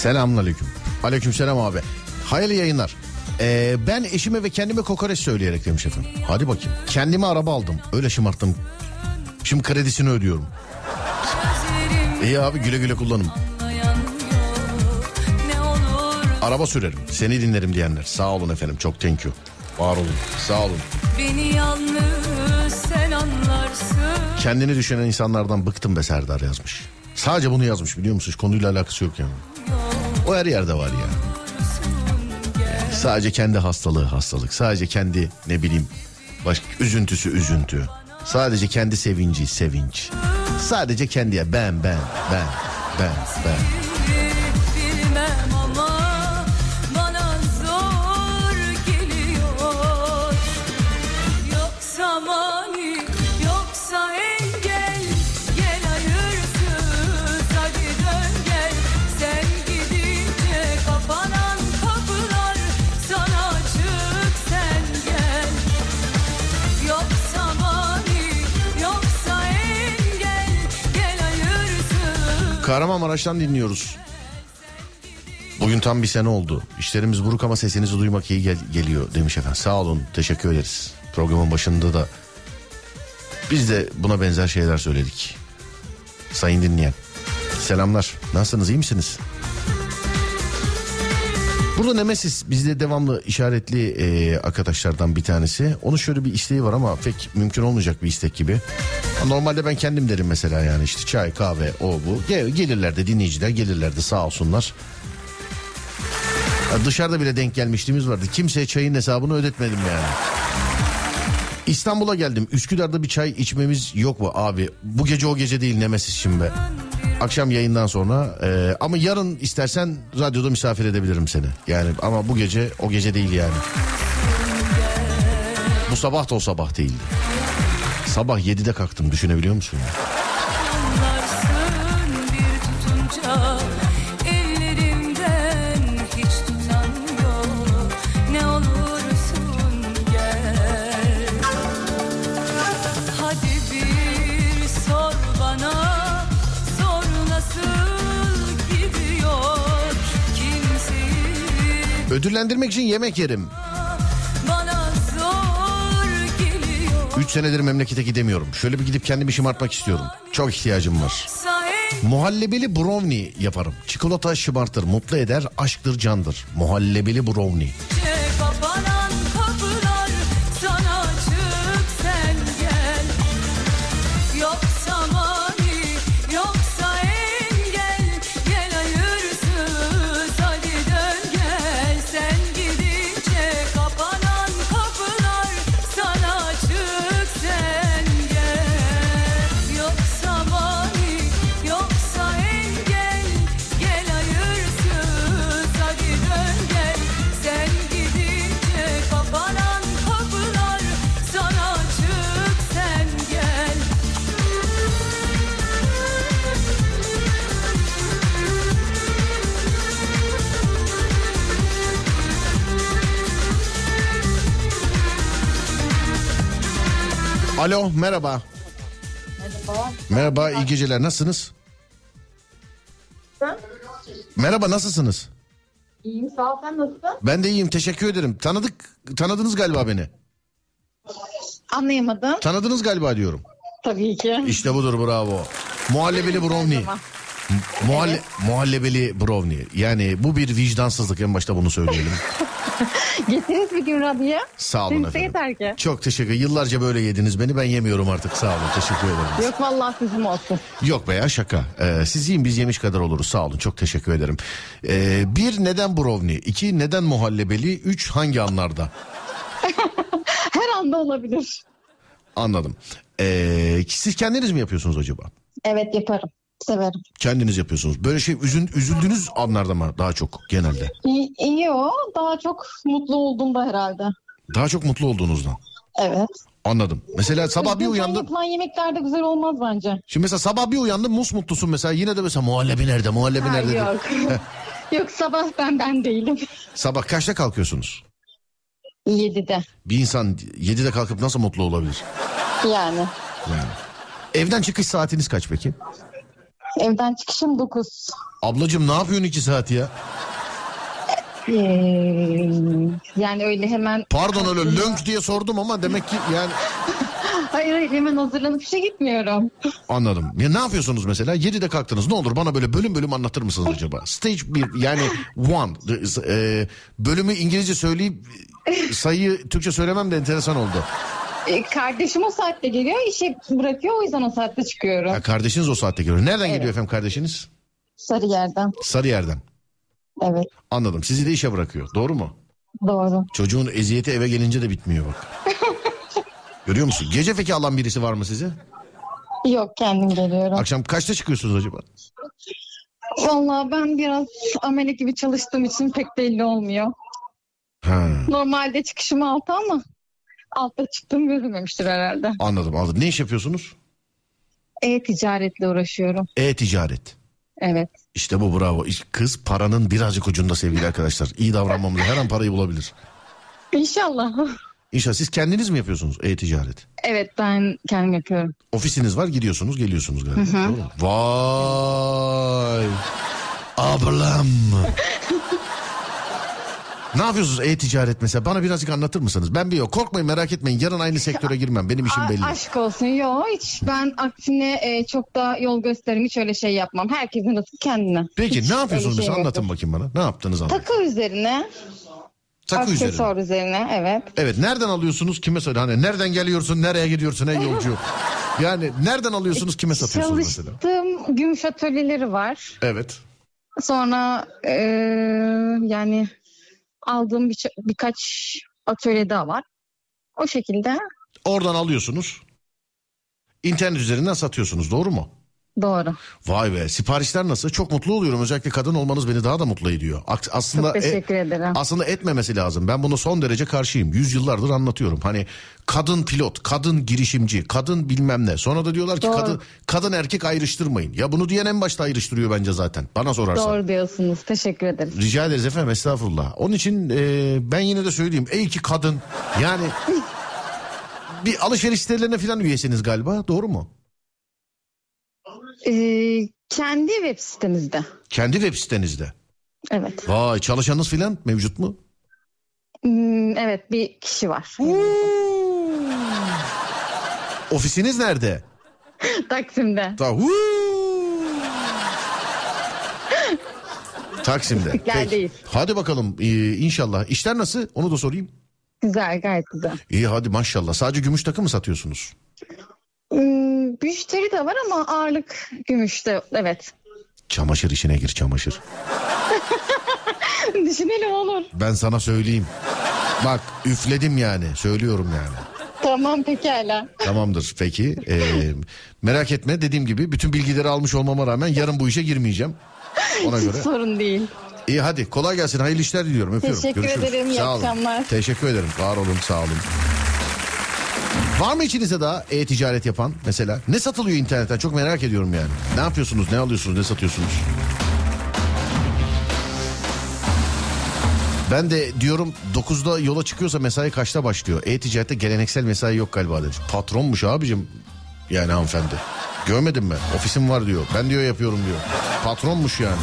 Selamünaleyküm. Aleykümselam abi. Hayırlı yayınlar. Ee, ben eşime ve kendime kokoreç söyleyerek demiş efendim. Hadi bakayım. Kendime araba aldım. Öyle şımarttım. Şimdi kredisini ödüyorum. İyi abi güle güle olur Araba sürerim. Seni dinlerim diyenler. Sağ olun efendim. Çok thank you. Var olun. Sağ olun. beni yalnız sen anlarsın Kendini düşünen insanlardan bıktım be Serdar yazmış. Sadece bunu yazmış biliyor musun? Hiç konuyla alakası yok yani. O her yerde var ya. Sadece kendi hastalığı hastalık. Sadece kendi ne bileyim başka üzüntüsü üzüntü. Sadece kendi sevinci sevinç. Sadece kendiye ben ben ben ben ben. Kahramanmaraş'tan dinliyoruz. Bugün tam bir sene oldu. İşlerimiz buruk ama sesinizi duymak iyi gel- geliyor demiş efendim. Sağ olun teşekkür ederiz. Programın başında da biz de buna benzer şeyler söyledik. Sayın dinleyen. Selamlar. Nasılsınız iyi misiniz? Burada Nemesis bizde devamlı işaretli e, arkadaşlardan bir tanesi. Onun şöyle bir isteği var ama pek mümkün olmayacak bir istek gibi. Normalde ben kendim derim mesela yani işte çay kahve o bu. Gel, gelirler de dinleyiciler gelirler de sağ olsunlar. Ya dışarıda bile denk gelmişliğimiz vardı. Kimseye çayın hesabını ödetmedim yani. İstanbul'a geldim. Üsküdar'da bir çay içmemiz yok mu abi? Bu gece o gece değil Nemesis şimdi. Akşam yayından sonra e, ama yarın istersen radyoda misafir edebilirim seni. Yani ama bu gece o gece değil yani. Bu sabah da o sabah değildi. Sabah 7'de kalktım düşünebiliyor musun? tutunca sor bana sor Ödüllendirmek için yemek yerim. 3 senedir memlekete gidemiyorum. Şöyle bir gidip kendimi şımartmak istiyorum. Çok ihtiyacım var. Muhallebeli brownie yaparım. Çikolata şımartır, mutlu eder, aşktır, candır. Muhallebeli brownie. Alo, merhaba. Merhaba. Merhaba, iyi geceler. Nasılsınız? Merhaba, nasılsınız? İyiyim sağ ol sen nasılsın? Ben de iyiyim, teşekkür ederim. Tanıdık, tanıdınız galiba beni. Anlayamadım. Tanıdınız galiba diyorum. Tabii ki. İşte budur, bravo. Muhallebeli brownie. Muhalle, Muhallebeli brownie. Yani bu bir vicdansızlık en başta bunu söyleyelim. Getiririz bir gün radyoya. Sağ olun Siz efendim. yeter ki. Çok teşekkür Yıllarca böyle yediniz beni ben yemiyorum artık sağ olun teşekkür ederim. Yok vallahi sizin olsun. Yok be ya şaka. Ee, siz yiyin biz yemiş kadar oluruz sağ olun çok teşekkür ederim. Ee, bir neden brownie? iki neden muhallebeli? Üç hangi anlarda? Her anda olabilir. Anladım. Ee, siz kendiniz mi yapıyorsunuz acaba? Evet yaparım. Severim. Kendiniz yapıyorsunuz. Böyle şey üzün, üzüldüğünüz anlarda mı daha çok genelde? İyi, o. Daha çok mutlu olduğumda herhalde. Daha çok mutlu olduğunuzdan. Evet. Anladım. Mesela sabah bir uyandım. yapılan yemeklerde güzel olmaz bence. Şimdi mesela sabah bir uyandım mus mutlusun mesela yine de mesela muhallebi nerede muhallebi Ha, nerede? yok. yok sabah ben ben değilim. Sabah kaçta kalkıyorsunuz? 7'de Bir insan 7'de kalkıp nasıl mutlu olabilir? yani. Yani. Evden çıkış saatiniz kaç peki? Evden çıkışım 9. Ablacığım ne yapıyorsun 2 saat ya? Ee, yani öyle hemen... Pardon öyle lönk diye sordum ama demek ki yani Hayır hayır hemen hazırlanıp işe gitmiyorum. anladım. Ya ne yapıyorsunuz mesela? 7'de kalktınız. Ne olur bana böyle bölüm bölüm anlatır mısınız acaba? Stage 1 yani one e, bölümü İngilizce söyleyip sayıyı Türkçe söylemem de enteresan oldu. Ee, kardeşim o saatte geliyor işe bırakıyor o yüzden o saatte çıkıyorum. Ha, kardeşiniz o saatte geliyor. Nereden Evet. geliyor efendim kardeşiniz? Sarıyer'den. Sarıyer'den. Evet Anladım. Sizi de işe bırakıyor. Doğru mu? doğru. Çocuğun eziyeti eve gelince de bitmiyor bak. Görüyor musun? Gece peki alan birisi var mı size? Yok kendim geliyorum. Akşam kaçta çıkıyorsunuz acaba? Vallahi ben biraz amele gibi çalıştığım için pek belli olmuyor. Ha, Normalde çıkışım altı ama altta çıktığım görülmemiştir herhalde. anladım anladım. Ne iş yapıyorsunuz? E-ticaretle uğraşıyorum. E-ticaret. Evet. İşte bu bravo. Kız paranın birazcık ucunda sevgili arkadaşlar. İyi davranmamız her an parayı bulabilir. İnşallah. İnşallah siz kendiniz mi yapıyorsunuz e-ticaret? Evet ben kendim yapıyorum. Ofisiniz var gidiyorsunuz geliyorsunuz galiba. Hı hı. Doğru? Vay. Ablam. Ne yapıyorsunuz e-ticaret mesela? Bana birazcık anlatır mısınız? Ben bir yok. Korkmayın merak etmeyin. Yarın aynı sektöre girmem. Benim işim A- belli. aşk olsun. Yok hiç ben aksine e, çok da yol gösterim hiç öyle şey yapmam. Herkesin rızkı kendine. Peki Hiç ne yapıyorsunuz öyle şey mesela? Anlatın yoktur. bakayım bana. Ne yaptınız anlatın. Takı üzerine. Takı üzerine. aksesuar üzerine. evet. Evet nereden alıyorsunuz kime söyle hani nereden geliyorsun nereye gidiyorsun ey yolcu. Yani nereden alıyorsunuz kime satıyorsunuz mesela. Çalıştığım gümüş atölyeleri var. Evet. Sonra e, yani aldığım bir, birkaç atölye daha var. O şekilde Oradan alıyorsunuz. İnternet üzerinden satıyorsunuz doğru mu? Doğru. Vay be siparişler nasıl? Çok mutlu oluyorum. Özellikle kadın olmanız beni daha da mutlu ediyor. Aslında Çok teşekkür ederim. Aslında etmemesi lazım. Ben bunu son derece karşıyım. Yüzyıllardır anlatıyorum. Hani kadın pilot, kadın girişimci, kadın bilmem ne. Sonra da diyorlar ki Doğru. kadın kadın erkek ayrıştırmayın. Ya bunu diyen en başta ayrıştırıyor bence zaten. Bana sorarsan. Doğru diyorsunuz. Teşekkür ederim. Rica ederiz efendim estağfurullah. Onun için e, ben yine de söyleyeyim. Ey ki kadın yani bir alışveriş sitelerine falan üyesiniz galiba doğru mu? Ee, kendi web sitemizde. Kendi web sitenizde. Evet. Vay çalışanınız falan mevcut mu? Hmm, evet bir kişi var. Ofisiniz nerede? Taksim'de. Ta-! Taksim'de. Peki. Hadi bakalım ee, inşallah. İşler nasıl? Onu da sorayım. Güzel gayet güzel. İyi hadi maşallah. Sadece gümüş takı mı satıyorsunuz? Hmm, müşteri de var ama ağırlık gümüşte. Evet. Çamaşır işine gir çamaşır. Düşünelim olur. Ben sana söyleyeyim. Bak üfledim yani. Söylüyorum yani. Tamam pekala. Tamamdır peki. Ee, merak etme dediğim gibi bütün bilgileri almış olmama rağmen yarın bu işe girmeyeceğim. Ona Hiç göre. sorun değil. İyi hadi kolay gelsin hayırlı işler diliyorum öpüyorum. Teşekkür Görüşürüz. ederim, iyi Sağ olun. akşamlar. Teşekkür ederim var olun sağ olun. Var mı içinizde daha e-ticaret yapan mesela? Ne satılıyor internetten çok merak ediyorum yani. Ne yapıyorsunuz ne alıyorsunuz ne satıyorsunuz? Ben de diyorum 9'da yola çıkıyorsa mesai kaçta başlıyor? E-ticarette geleneksel mesai yok galiba demiş. Patronmuş abicim yani hanımefendi. Görmedin mi? Ofisim var diyor. Ben diyor yapıyorum diyor. Patronmuş yani.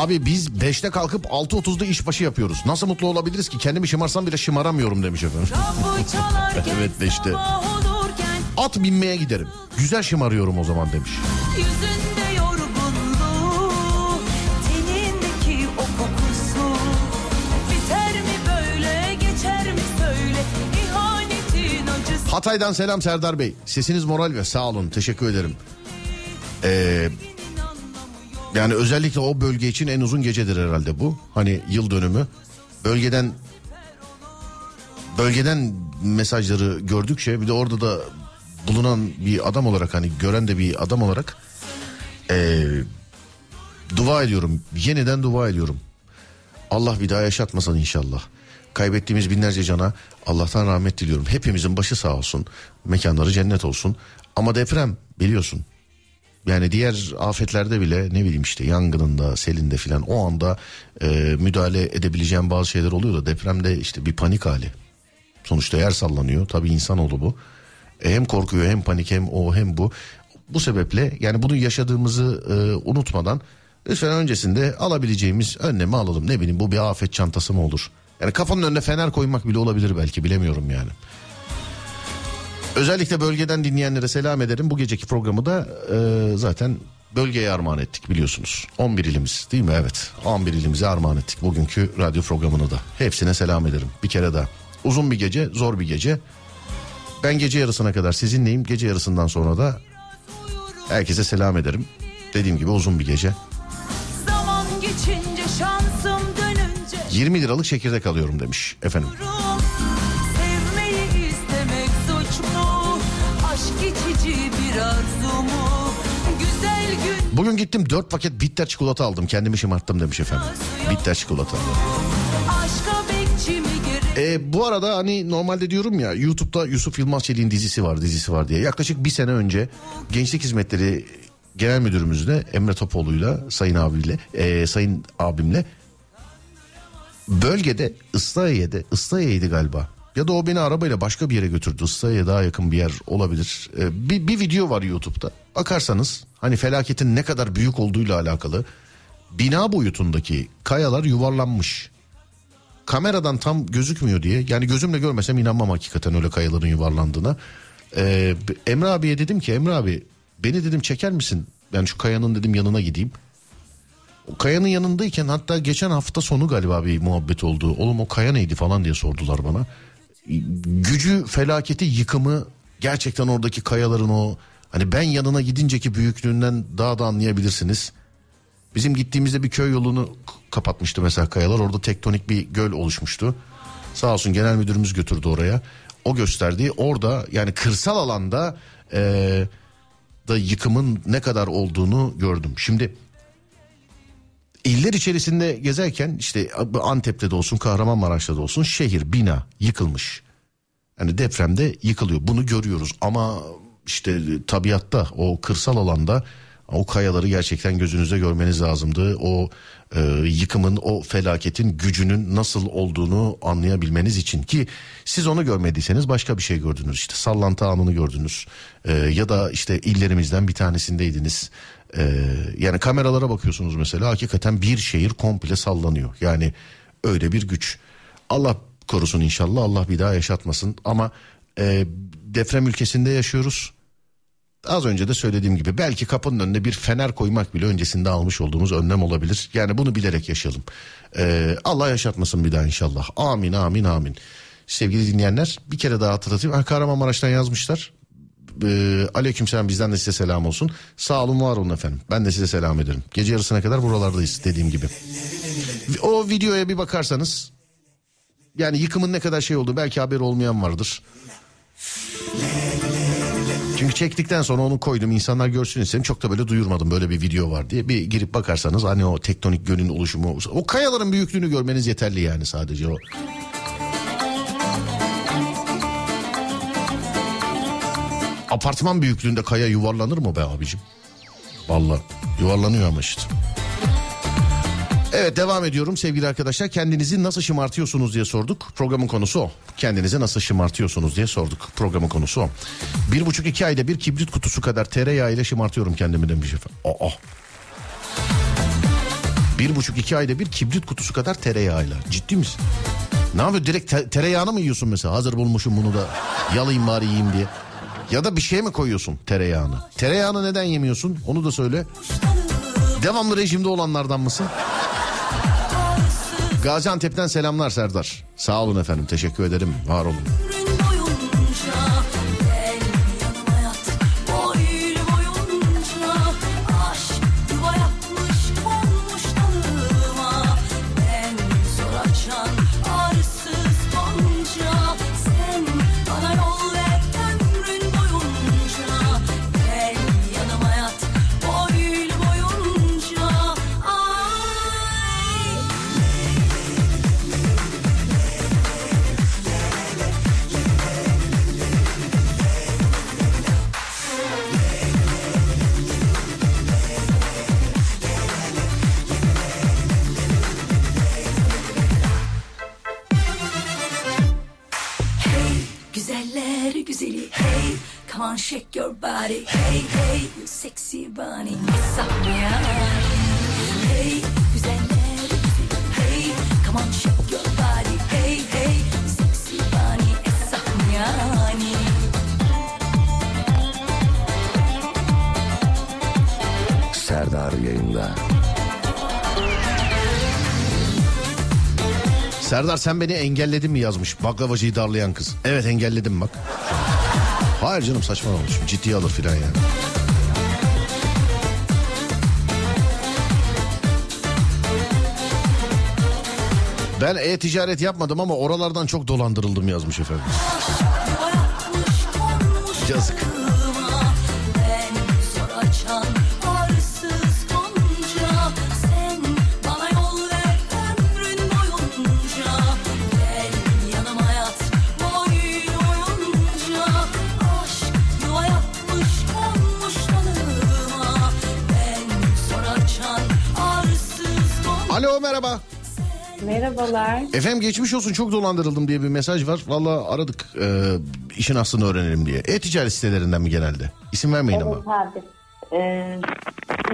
Abi biz 5'te kalkıp 6.30'da işbaşı yapıyoruz. Nasıl mutlu olabiliriz ki? Kendimi şımarsam bile şımaramıyorum demiş efendim. evet 5'te. At binmeye giderim. Güzel şımarıyorum o zaman demiş. Hatay'dan selam Serdar Bey. Sesiniz moral ve sağ olun. Teşekkür ederim. Ee, yani özellikle o bölge için en uzun gecedir herhalde bu. Hani yıl dönümü. Bölgeden bölgeden mesajları gördükçe bir de orada da bulunan bir adam olarak hani gören de bir adam olarak ee, dua ediyorum. Yeniden dua ediyorum. Allah bir daha yaşatmasın inşallah. Kaybettiğimiz binlerce cana Allah'tan rahmet diliyorum. Hepimizin başı sağ olsun. Mekanları cennet olsun. Ama deprem biliyorsun. Yani diğer afetlerde bile ne bileyim işte yangınında, selinde filan o anda e, müdahale edebileceğim bazı şeyler oluyor da depremde işte bir panik hali. Sonuçta yer sallanıyor. Tabii insanoğlu bu. E, hem korkuyor hem panik hem o hem bu. Bu sebeple yani bunu yaşadığımızı e, unutmadan lütfen öncesinde alabileceğimiz önlemi alalım. Ne bileyim bu bir afet çantası mı olur? Yani kafanın önüne fener koymak bile olabilir belki bilemiyorum yani. Özellikle bölgeden dinleyenlere selam ederim. Bu geceki programı da e, zaten bölgeye armağan ettik biliyorsunuz. 11 ilimiz değil mi? Evet 11 ilimize armağan ettik bugünkü radyo programını da. Hepsine selam ederim bir kere daha. Uzun bir gece zor bir gece. Ben gece yarısına kadar sizinleyim. Gece yarısından sonra da herkese selam ederim. Dediğim gibi uzun bir gece. Zaman geçince şansım dönünce 20 liralık çekirdek alıyorum demiş efendim. Bugün gittim 4 paket bitter çikolata aldım. Kendimi şımarttım demiş efendim. Bitter çikolata. E, bu arada hani normalde diyorum ya YouTube'da Yusuf Yılmaz Çelik'in dizisi var dizisi var diye. Yaklaşık bir sene önce Gençlik Hizmetleri Genel Müdürümüzle Emre Topoğlu'yla Sayın abiyle e, Sayın abimle bölgede Islahiye'de Islahiye'ydi galiba. Ya da o beni arabayla başka bir yere götürdü. Islahiye'ye daha yakın bir yer olabilir. E, bir, bir video var YouTube'da. Bakarsanız hani felaketin ne kadar büyük olduğuyla alakalı bina boyutundaki kayalar yuvarlanmış kameradan tam gözükmüyor diye yani gözümle görmesem inanmam hakikaten öyle kayaların yuvarlandığına. Ee, Emre abiye dedim ki Emre abi beni dedim çeker misin? Ben şu kayanın dedim yanına gideyim. Kayanın yanındayken hatta geçen hafta sonu galiba bir muhabbet oldu. Oğlum o kaya neydi falan diye sordular bana. Gücü, felaketi, yıkımı gerçekten oradaki kayaların o hani ben yanına gidinceki büyüklüğünden daha da anlayabilirsiniz. Bizim gittiğimizde bir köy yolunu kapatmıştı mesela kayalar. Orada tektonik bir göl oluşmuştu. Sağ olsun genel müdürümüz götürdü oraya. O gösterdi. Orada yani kırsal alanda eee, da yıkımın ne kadar olduğunu gördüm. Şimdi iller içerisinde gezerken işte Antep'te de olsun Kahramanmaraş'ta da olsun şehir bina yıkılmış. Yani depremde yıkılıyor bunu görüyoruz ama işte tabiatta o kırsal alanda o kayaları gerçekten gözünüzde görmeniz lazımdı. O e, yıkımın o felaketin gücünün nasıl olduğunu anlayabilmeniz için ki siz onu görmediyseniz başka bir şey gördünüz işte sallantı anını gördünüz E, ya da işte illerimizden bir tanesindeydiniz. E, yani kameralara bakıyorsunuz mesela hakikaten bir şehir komple sallanıyor yani öyle bir güç. Allah korusun inşallah Allah bir daha yaşatmasın ama e, deprem ülkesinde yaşıyoruz. Az önce de söylediğim gibi belki kapının önüne bir fener koymak bile öncesinde almış olduğumuz önlem olabilir. Yani bunu bilerek yaşayalım. E, Allah yaşatmasın bir daha inşallah. Amin amin amin. Sevgili dinleyenler bir kere daha hatırlatayım. Ha, Kahramanmaraş'tan yazmışlar. E, aleykümselam bizden de size selam olsun. Sağ olun var olun efendim. Ben de size selam ederim. Gece yarısına kadar buralardayız dediğim gibi. O videoya bir bakarsanız yani yıkımın ne kadar şey oldu belki haberi olmayan vardır. Çünkü çektikten sonra onu koydum insanlar görsün istedim. Çok da böyle duyurmadım böyle bir video var diye. Bir girip bakarsanız hani o tektonik gölün oluşumu. O kayaların büyüklüğünü görmeniz yeterli yani sadece o. Apartman büyüklüğünde kaya yuvarlanır mı be abicim? Vallahi yuvarlanıyor ama işte. Evet devam ediyorum sevgili arkadaşlar. Kendinizi nasıl şımartıyorsunuz diye sorduk. Programın konusu o. Kendinizi nasıl şımartıyorsunuz diye sorduk. Programın konusu o. Bir buçuk iki ayda bir kibrit kutusu kadar tereyağı ile şımartıyorum kendimi demiş efendim. Aa. Bir buçuk iki ayda bir kibrit kutusu kadar tereyağıyla. Ciddi misin? Ne yapıyor direkt te- tereyağını mı yiyorsun mesela? Hazır bulmuşum bunu da yalayayım bari yiyeyim diye. Ya da bir şey mi koyuyorsun tereyağını? Tereyağını neden yemiyorsun? Onu da söyle. Devamlı rejimde olanlardan mısın? Gaziantep'ten selamlar Serdar. Sağ olun efendim teşekkür ederim. Var olun. Serdar sen beni engelledin mi yazmış baklavacıyı darlayan kız. Evet engelledim bak. Hayır canım saçmalamış ciddiye alır filan yani. Ben e-ticaret yapmadım ama oralardan çok dolandırıldım yazmış efendim. Yazık. Merhabalar. Efendim geçmiş olsun çok dolandırıldım diye bir mesaj var. Valla aradık e, işin aslını öğrenelim diye. E-ticaret sitelerinden mi genelde? İsim vermeyin ama. Evet abi. Ee,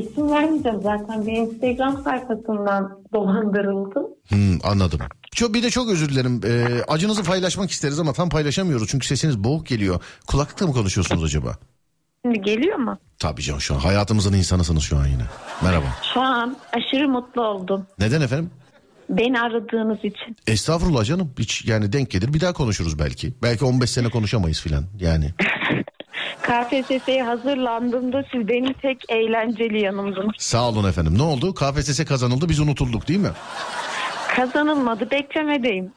isim vermeyeceğim zaten. Bir Instagram sayfasından dolandırıldım. Hmm, anladım. Çok, bir de çok özür dilerim. E, acınızı paylaşmak isteriz ama tam paylaşamıyoruz. Çünkü sesiniz boğuk geliyor. Kulaklıkla mı konuşuyorsunuz acaba? Şimdi geliyor mu? Tabii canım şu an hayatımızın insanısınız şu an yine. Merhaba. Şu an aşırı mutlu oldum. Neden efendim? Beni aradığınız için. Estağfurullah canım. Hiç yani denk gelir bir daha konuşuruz belki. Belki 15 sene konuşamayız filan yani. KPSS'ye hazırlandığımda siz benim tek eğlenceli yanımdınız. Sağ olun efendim. Ne oldu? KPSS kazanıldı biz unutulduk değil mi? Kazanılmadı beklemedeyim.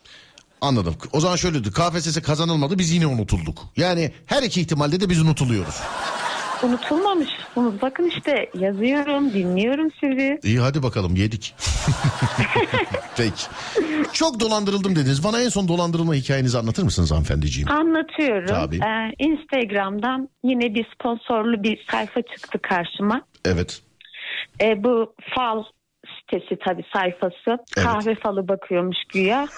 Anladım. O zaman şöyle diyor. KPSS kazanılmadı biz yine unutulduk. Yani her iki ihtimalde de biz unutuluyoruz. Unutulmamışsınız. Bakın işte yazıyorum, dinliyorum sizi. İyi hadi bakalım yedik. Peki. Çok dolandırıldım dediniz. Bana en son dolandırılma hikayenizi anlatır mısınız hanımefendiciğim? Anlatıyorum. Tabii. Ee, Instagram'dan yine bir sponsorlu bir sayfa çıktı karşıma. Evet. Ee, bu fal sitesi tabii sayfası. Kahve falı bakıyormuş güya.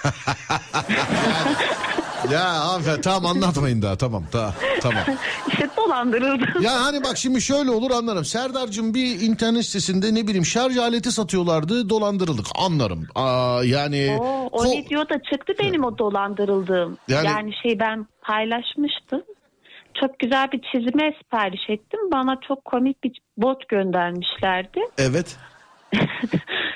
Ya hanımefendi tamam anlatmayın daha tamam ta, tamam. işte dolandırıldım. Ya hani bak şimdi şöyle olur anlarım. Serdar'cığım bir internet sitesinde ne bileyim şarj aleti satıyorlardı dolandırıldık anlarım. Aa, yani O, o ko- videoda çıktı benim o dolandırıldığım. Yani- Yani, şey ben paylaşmıştım. Çok güzel bir çizime sipariş ettim. Bana çok komik bir bot göndermişlerdi. Evet.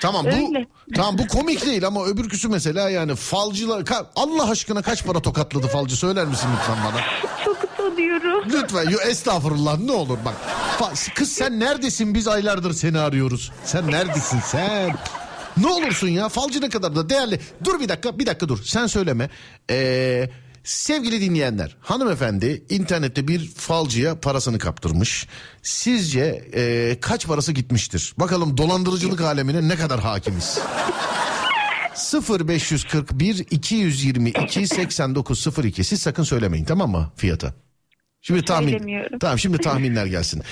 Tamam bu Öyle. tamam bu komik değil ama öbürküsü mesela yani falcılar Ka- Allah aşkına kaç para tokatladı falcı söyler misin lütfen bana? Çok utanıyorum. Lütfen yo, estağfurullah ne olur bak. Fa- Kız sen neredesin biz aylardır seni arıyoruz. Sen neredesin sen? Ne olursun ya falcı ne kadar da değerli. Dur bir dakika bir dakika dur sen söyleme. Ee, sevgili dinleyenler hanımefendi internette bir falcıya parasını kaptırmış. Sizce ee, kaç parası gitmiştir? Bakalım dolandırıcılık alemine ne kadar hakimiz? 0541 222 8902 siz sakın söylemeyin tamam mı fiyata? Şimdi tahmin. Tamam şimdi tahminler gelsin.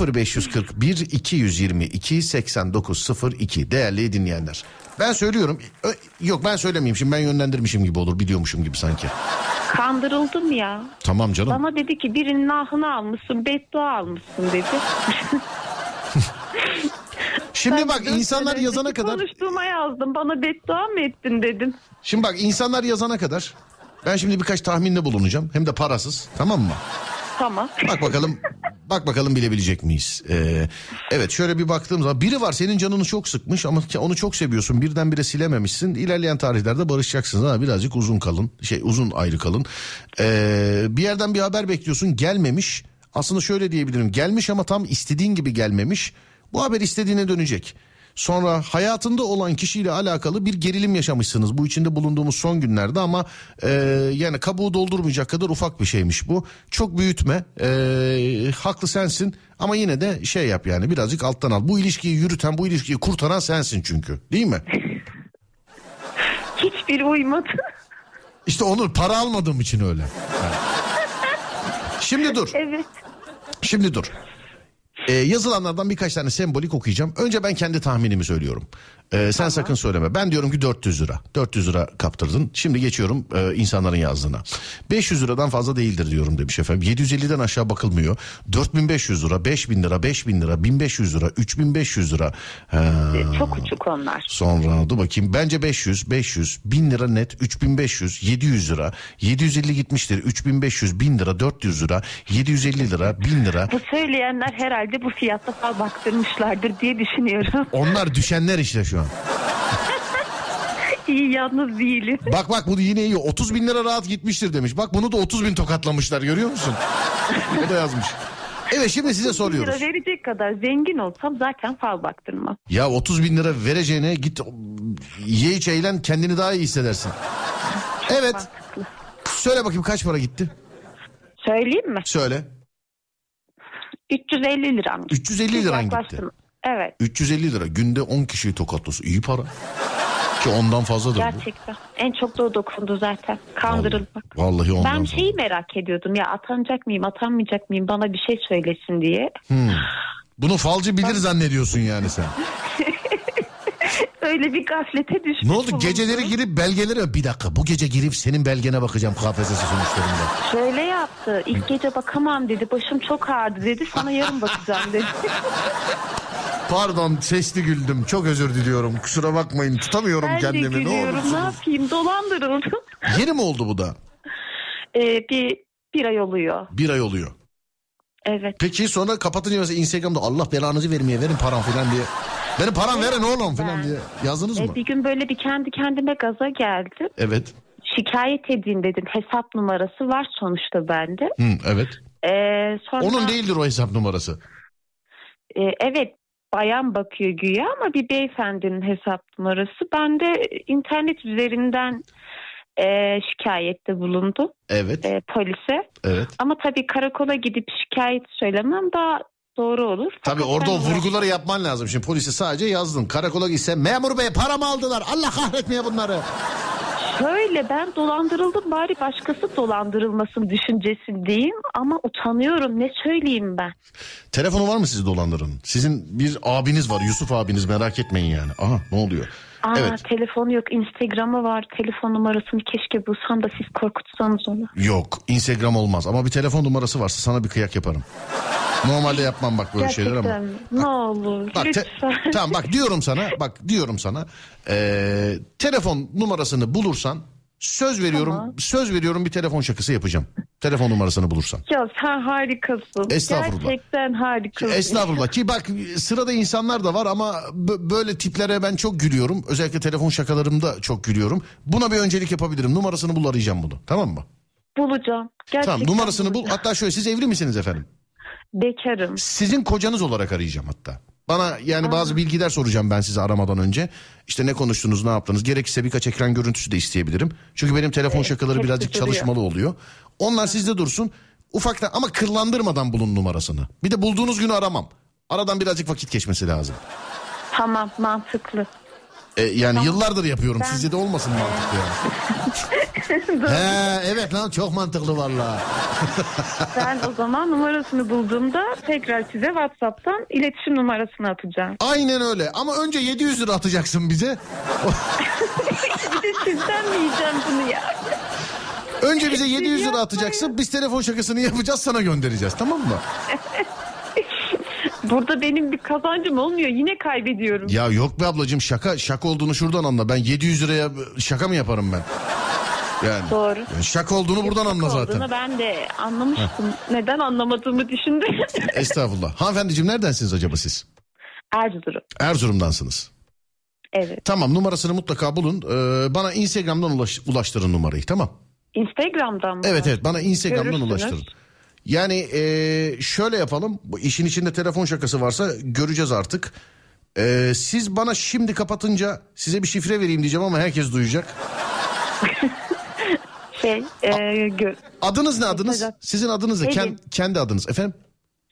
0541 222 8902 değerli dinleyenler. Ben söylüyorum. Ö- Yok ben söylemeyeyim şimdi ben yönlendirmişim gibi olur biliyormuşum gibi sanki. Kandırıldım ya. Tamam canım. Bana dedi ki birinin ahını almışsın, beddua almışsın dedi. Şimdi bak insanlar yazana kadar Konuştuğuma yazdım. Bana beddua mı ettin dedim. Şimdi bak insanlar yazana kadar ben şimdi birkaç tahminde bulunacağım. Hem de parasız tamam mı? Tamam. Bak bakalım bak bakalım bilebilecek miyiz? Ee, evet şöyle bir baktığım zaman biri var senin canını çok sıkmış ama onu çok seviyorsun birdenbire silememişsin. İlerleyen tarihlerde barışacaksınız ama birazcık uzun kalın şey uzun ayrı kalın. Ee, bir yerden bir haber bekliyorsun gelmemiş. Aslında şöyle diyebilirim gelmiş ama tam istediğin gibi gelmemiş. Bu haber istediğine dönecek. Sonra hayatında olan kişiyle alakalı bir gerilim yaşamışsınız. Bu içinde bulunduğumuz son günlerde ama e, yani kabuğu doldurmayacak kadar ufak bir şeymiş bu. Çok büyütme. E, haklı sensin ama yine de şey yap yani birazcık alttan al. Bu ilişkiyi yürüten, bu ilişkiyi kurtaran sensin çünkü. Değil mi? Hiçbir uymadı. İşte onu para almadığım için öyle. Yani. Şimdi dur. Evet. Şimdi dur. Ee, yazılanlardan birkaç tane sembolik okuyacağım. Önce ben kendi tahminimi söylüyorum. Ee, sen sakın söyleme. Ben diyorum ki 400 lira. 400 lira kaptırdın. Şimdi geçiyorum e, insanların yazdığına. 500 liradan fazla değildir diyorum demiş efendim. 750'den aşağı bakılmıyor. 4500 lira, 5000 lira, 5000 lira, 1500 lira, 3500 lira. Ha. Çok uçuk onlar. Sonra dur bakayım. Bence 500, 500, 1000 lira net, 3500, 700 lira, 750 gitmiştir, 3500, 1000 lira, 400 lira, 750 lira, 1000 lira. Bu söyleyenler herhalde bu fiyatta fal baktırmışlardır diye düşünüyorum. Onlar düşenler işte şu an. İyi yalnız değilim. Bak bak bu yine iyi. 30 bin lira rahat gitmiştir demiş. Bak bunu da 30 bin tokatlamışlar görüyor musun? o da yazmış. Evet şimdi size Lira soruyoruz. verecek kadar zengin olsam zaten fal baktırmam. Ya 30 bin lira vereceğine git ye iç eğlen kendini daha iyi hissedersin. Evet. Söyle bakayım kaç para gitti? Söyleyeyim mi? Söyle. 350 liram. 350 liran gitti. Evet. 350 lira günde 10 kişiyi tokatlıyorsun. İyi para. Ki ondan fazladır bu. Gerçekten. En çok da o dokundu zaten. Kandırılmak. Vallahi ondan Ben fazla. şeyi merak ediyordum ya atanacak mıyım atanmayacak mıyım bana bir şey söylesin diye. Hmm. Bunu falcı bilir zannediyorsun yani sen. Öyle bir gaflete düşmüş. Ne oldu bulundum. geceleri girip belgelere bir dakika bu gece girip senin belgene bakacağım KPSS sonuçlarında. Şöyle yaptı. İlk gece bakamam dedi. Başım çok ağrıdı dedi. Sana yarın bakacağım dedi. Pardon sesli güldüm çok özür diliyorum kusura bakmayın tutamıyorum ben de kendimi ne gülüyorum. Ne olursunuz. yapayım? Dolandırıldım. Yeni mi oldu bu da? Ee, bir bir ay oluyor. Bir ay oluyor. Evet. Peki sonra kapatınca mesela Instagram'da Allah belanızı vermeye verin param falan diye. Benim param verin oğlum falan diye yazdınız mı? Ee, bir gün böyle bir kendi kendime gaza geldim. Evet. Şikayet edeyim dedim. Hesap numarası var sonuçta bende. Hı, evet. Ee, sonra, Onun değildir o hesap numarası. Ee, evet bayan bakıyor güya ama bir beyefendinin hesap numarası. Ben de internet üzerinden e, şikayette bulundum Evet. e, polise. Evet. Ama tabii karakola gidip şikayet söylemem daha doğru olur. Tabii Fakat orada o vurguları yapman lazım. Şimdi polise sadece yazdın. Karakola gitsen memur bey paramı aldılar. Allah kahretmeye bunları. Şöyle ben dolandırıldım bari başkası dolandırılmasın düşüncesindeyim ama utanıyorum ne söyleyeyim ben. Telefonu var mı sizi dolandırın? Sizin bir abiniz var Yusuf abiniz merak etmeyin yani. Aha ne oluyor? Aa, Evet. telefonu yok Instagram'ı var telefon numarasını keşke bulsam da siz korkutsanız onu. Yok Instagram olmaz ama bir telefon numarası varsa sana bir kıyak yaparım. Normalde yapmam bak böyle şeyler ama. Gerçekten ne olur Bak te- lütfen. tamam bak diyorum sana bak diyorum sana Ee, telefon numarasını bulursan söz veriyorum Tamam. söz veriyorum bir telefon şakası yapacağım. Telefon numarasını bulursan. Ya sen harikasın. Estağfurullah. Gerçekten harikasın. Estağfurullah ki bak sırada insanlar da var ama bö- böyle tiplere ben çok gülüyorum. Özellikle telefon şakalarımda çok gülüyorum. Buna bir öncelik yapabilirim. Numarasını bul arayacağım bunu. Tamam mı? Bulacağım. Gerçekten tamam numarasını bul. bulacağım. Hatta şöyle siz evli misiniz efendim? Bekarım. Sizin kocanız olarak arayacağım hatta. Bana yani bazı bilgiler soracağım ben size aramadan önce. İşte ne konuştunuz, ne yaptınız? Gerekirse birkaç ekran görüntüsü de isteyebilirim. Çünkü benim telefon şakaları hepsi birazcık duruyor. çalışmalı oluyor. Onlar sizde dursun. Ufaktan ama kırlandırmadan bulun numarasını. Bir de bulduğunuz günü aramam. Aradan birazcık vakit geçmesi lazım. Tamam mantıklı. E, yani yıllardır yapıyorum. Ben- Sizce de olmasın mantıklı yani. He, evet lan çok mantıklı valla. Ben o zaman numarasını bulduğumda tekrar size WhatsApp'tan iletişim numarasını atacağım. Aynen öyle ama önce 700 lira atacaksın bize. bir de sizden mi yiyeceğim bunu ya? Önce bize 700 lira atacaksın. Biz telefon şakasını yapacağız sana göndereceğiz tamam mı? Burada benim bir kazancım olmuyor. Yine kaybediyorum. Ya yok be ablacığım şaka şaka olduğunu şuradan anla. Ben 700 liraya şaka mı yaparım ben? Yani. Doğru. Yani şaka olduğunu buradan anla zaten. Olduğunu ben de anlamıştım. Neden anlamadığımı düşündüm. Estağfurullah. Hanımefendiciğim neredensiniz acaba siz? Erzurum. Erzurum'dansınız. Evet. Tamam numarasını mutlaka bulun. Ee, bana Instagram'dan ulaş- ulaştırın numarayı tamam. Instagram'dan mı? Evet evet bana Instagram'dan Görürsünüz. ulaştırın. Yani ee, şöyle yapalım. Bu işin içinde telefon şakası varsa göreceğiz artık. Ee, siz bana şimdi kapatınca size bir şifre vereyim diyeceğim ama herkes duyacak. Şey, e, gö- Adınız ne adınız? Sizin adınız ne? Selin. Ken- kendi adınız efendim?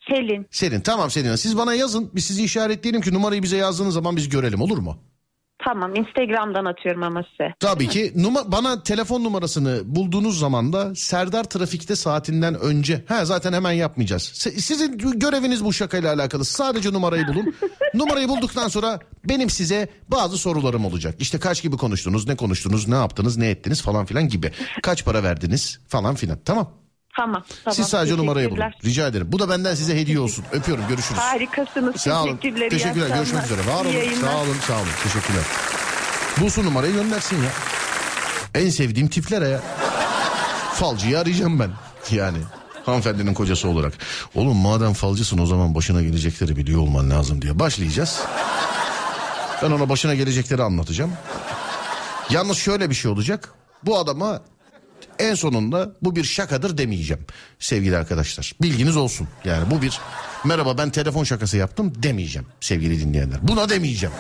Selin. Selin tamam Selin. Siz bana yazın. Biz sizi işaretleyelim ki numarayı bize yazdığınız zaman biz görelim olur mu? Tamam Instagram'dan atıyorum ama size. Tabii ki. Numa, bana telefon numarasını bulduğunuz zaman da Serdar Trafik'te saatinden önce. Ha zaten hemen yapmayacağız. Sizin göreviniz bu şakayla alakalı. Sadece numarayı bulun. numarayı bulduktan sonra benim size bazı sorularım olacak. İşte kaç gibi konuştunuz, ne konuştunuz, ne yaptınız, ne ettiniz falan filan gibi. Kaç para verdiniz falan filan. Tamam. Tamam. tamam. Siz sadece numarayı bulun. Rica ederim. Bu da benden size hediye olsun. Öpüyorum. Görüşürüz. Harikasınız. Sağ olun. Teşekkürler. Teşekkürler. Görüşmek üzere. Var olun. Sağ olun. Sağ olun. Teşekkürler. Bulsun numarayı göndersin ya. En sevdiğim tiplere ya. Falcıyı arayacağım ben. Yani hanımefendinin kocası olarak. Oğlum madem falcısın o zaman başına gelecekleri biliyor olman lazım diye başlayacağız. Ben ona başına gelecekleri anlatacağım. Yalnız şöyle bir şey olacak. Bu adama en sonunda bu bir şakadır demeyeceğim sevgili arkadaşlar. Bilginiz olsun. Yani bu bir merhaba ben telefon şakası yaptım demeyeceğim sevgili dinleyenler. Buna demeyeceğim.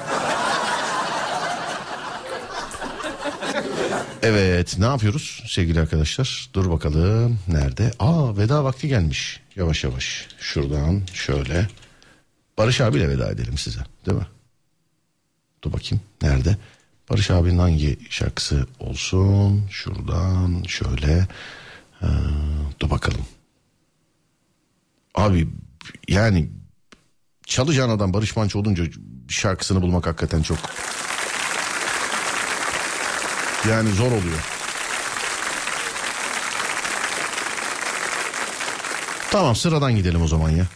Evet ne yapıyoruz sevgili arkadaşlar? Dur bakalım nerede? Aa veda vakti gelmiş. Yavaş yavaş şuradan şöyle. Barış abiyle veda edelim size değil mi? Dur bakayım nerede? Barış abinin hangi şarkısı olsun? Şuradan şöyle. Ha, dur bakalım. Abi yani çalacağın adam Barış Manço olunca şarkısını bulmak hakikaten çok yani zor oluyor. Tamam sıradan gidelim o zaman ya.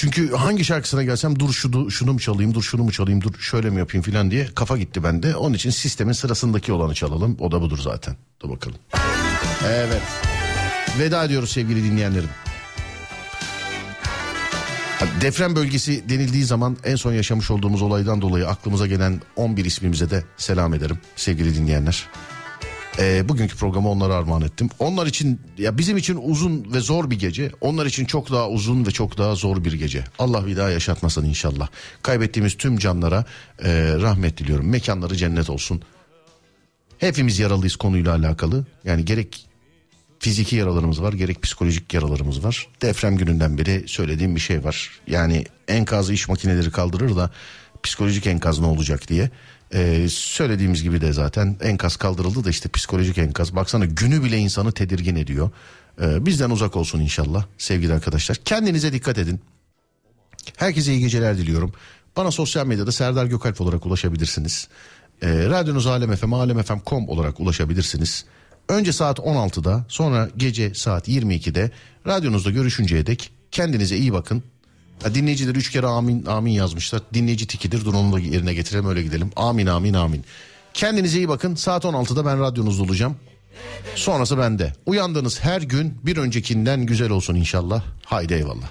Çünkü hangi şarkısına gelsem dur şunu, şunu mu çalayım dur şunu mu çalayım dur şöyle mi yapayım filan diye kafa gitti bende. Onun için sistemin sırasındaki olanı çalalım. O da budur zaten. Dur bakalım. Evet. Veda ediyoruz sevgili dinleyenlerim. Deprem bölgesi denildiği zaman en son yaşamış olduğumuz olaydan dolayı aklımıza gelen 11 ismimize de selam ederim sevgili dinleyenler. Ee, bugünkü programı onlara armağan ettim. Onlar için ya bizim için uzun ve zor bir gece. Onlar için çok daha uzun ve çok daha zor bir gece. Allah bir daha yaşatmasın inşallah. Kaybettiğimiz tüm canlara e, rahmet diliyorum. Mekanları cennet olsun. Hepimiz yaralıyız konuyla alakalı. Yani gerek fiziki yaralarımız var gerek psikolojik yaralarımız var. Deprem gününden beri söylediğim bir şey var. Yani enkazı iş makineleri kaldırır da psikolojik enkaz ne olacak diye. Ee, söylediğimiz gibi de zaten enkaz kaldırıldı da işte psikolojik enkaz. Baksana günü bile insanı tedirgin ediyor. Ee, bizden uzak olsun inşallah sevgili arkadaşlar. Kendinize dikkat edin. Herkese iyi geceler diliyorum. Bana sosyal medyada Serdar Gökalp olarak ulaşabilirsiniz. Ee, radyonuz Alem FM, alemfm.com olarak ulaşabilirsiniz. Önce saat 16'da sonra gece saat 22'de radyonuzda görüşünceye dek kendinize iyi bakın. Ha, dinleyiciler üç kere amin amin yazmışlar. Dinleyici tikidir dur onu da yerine getirelim öyle gidelim. Amin amin amin. Kendinize iyi bakın. Saat 16'da ben radyonuzda olacağım. Sonrası bende. Uyandığınız her gün bir öncekinden güzel olsun inşallah. Haydi eyvallah.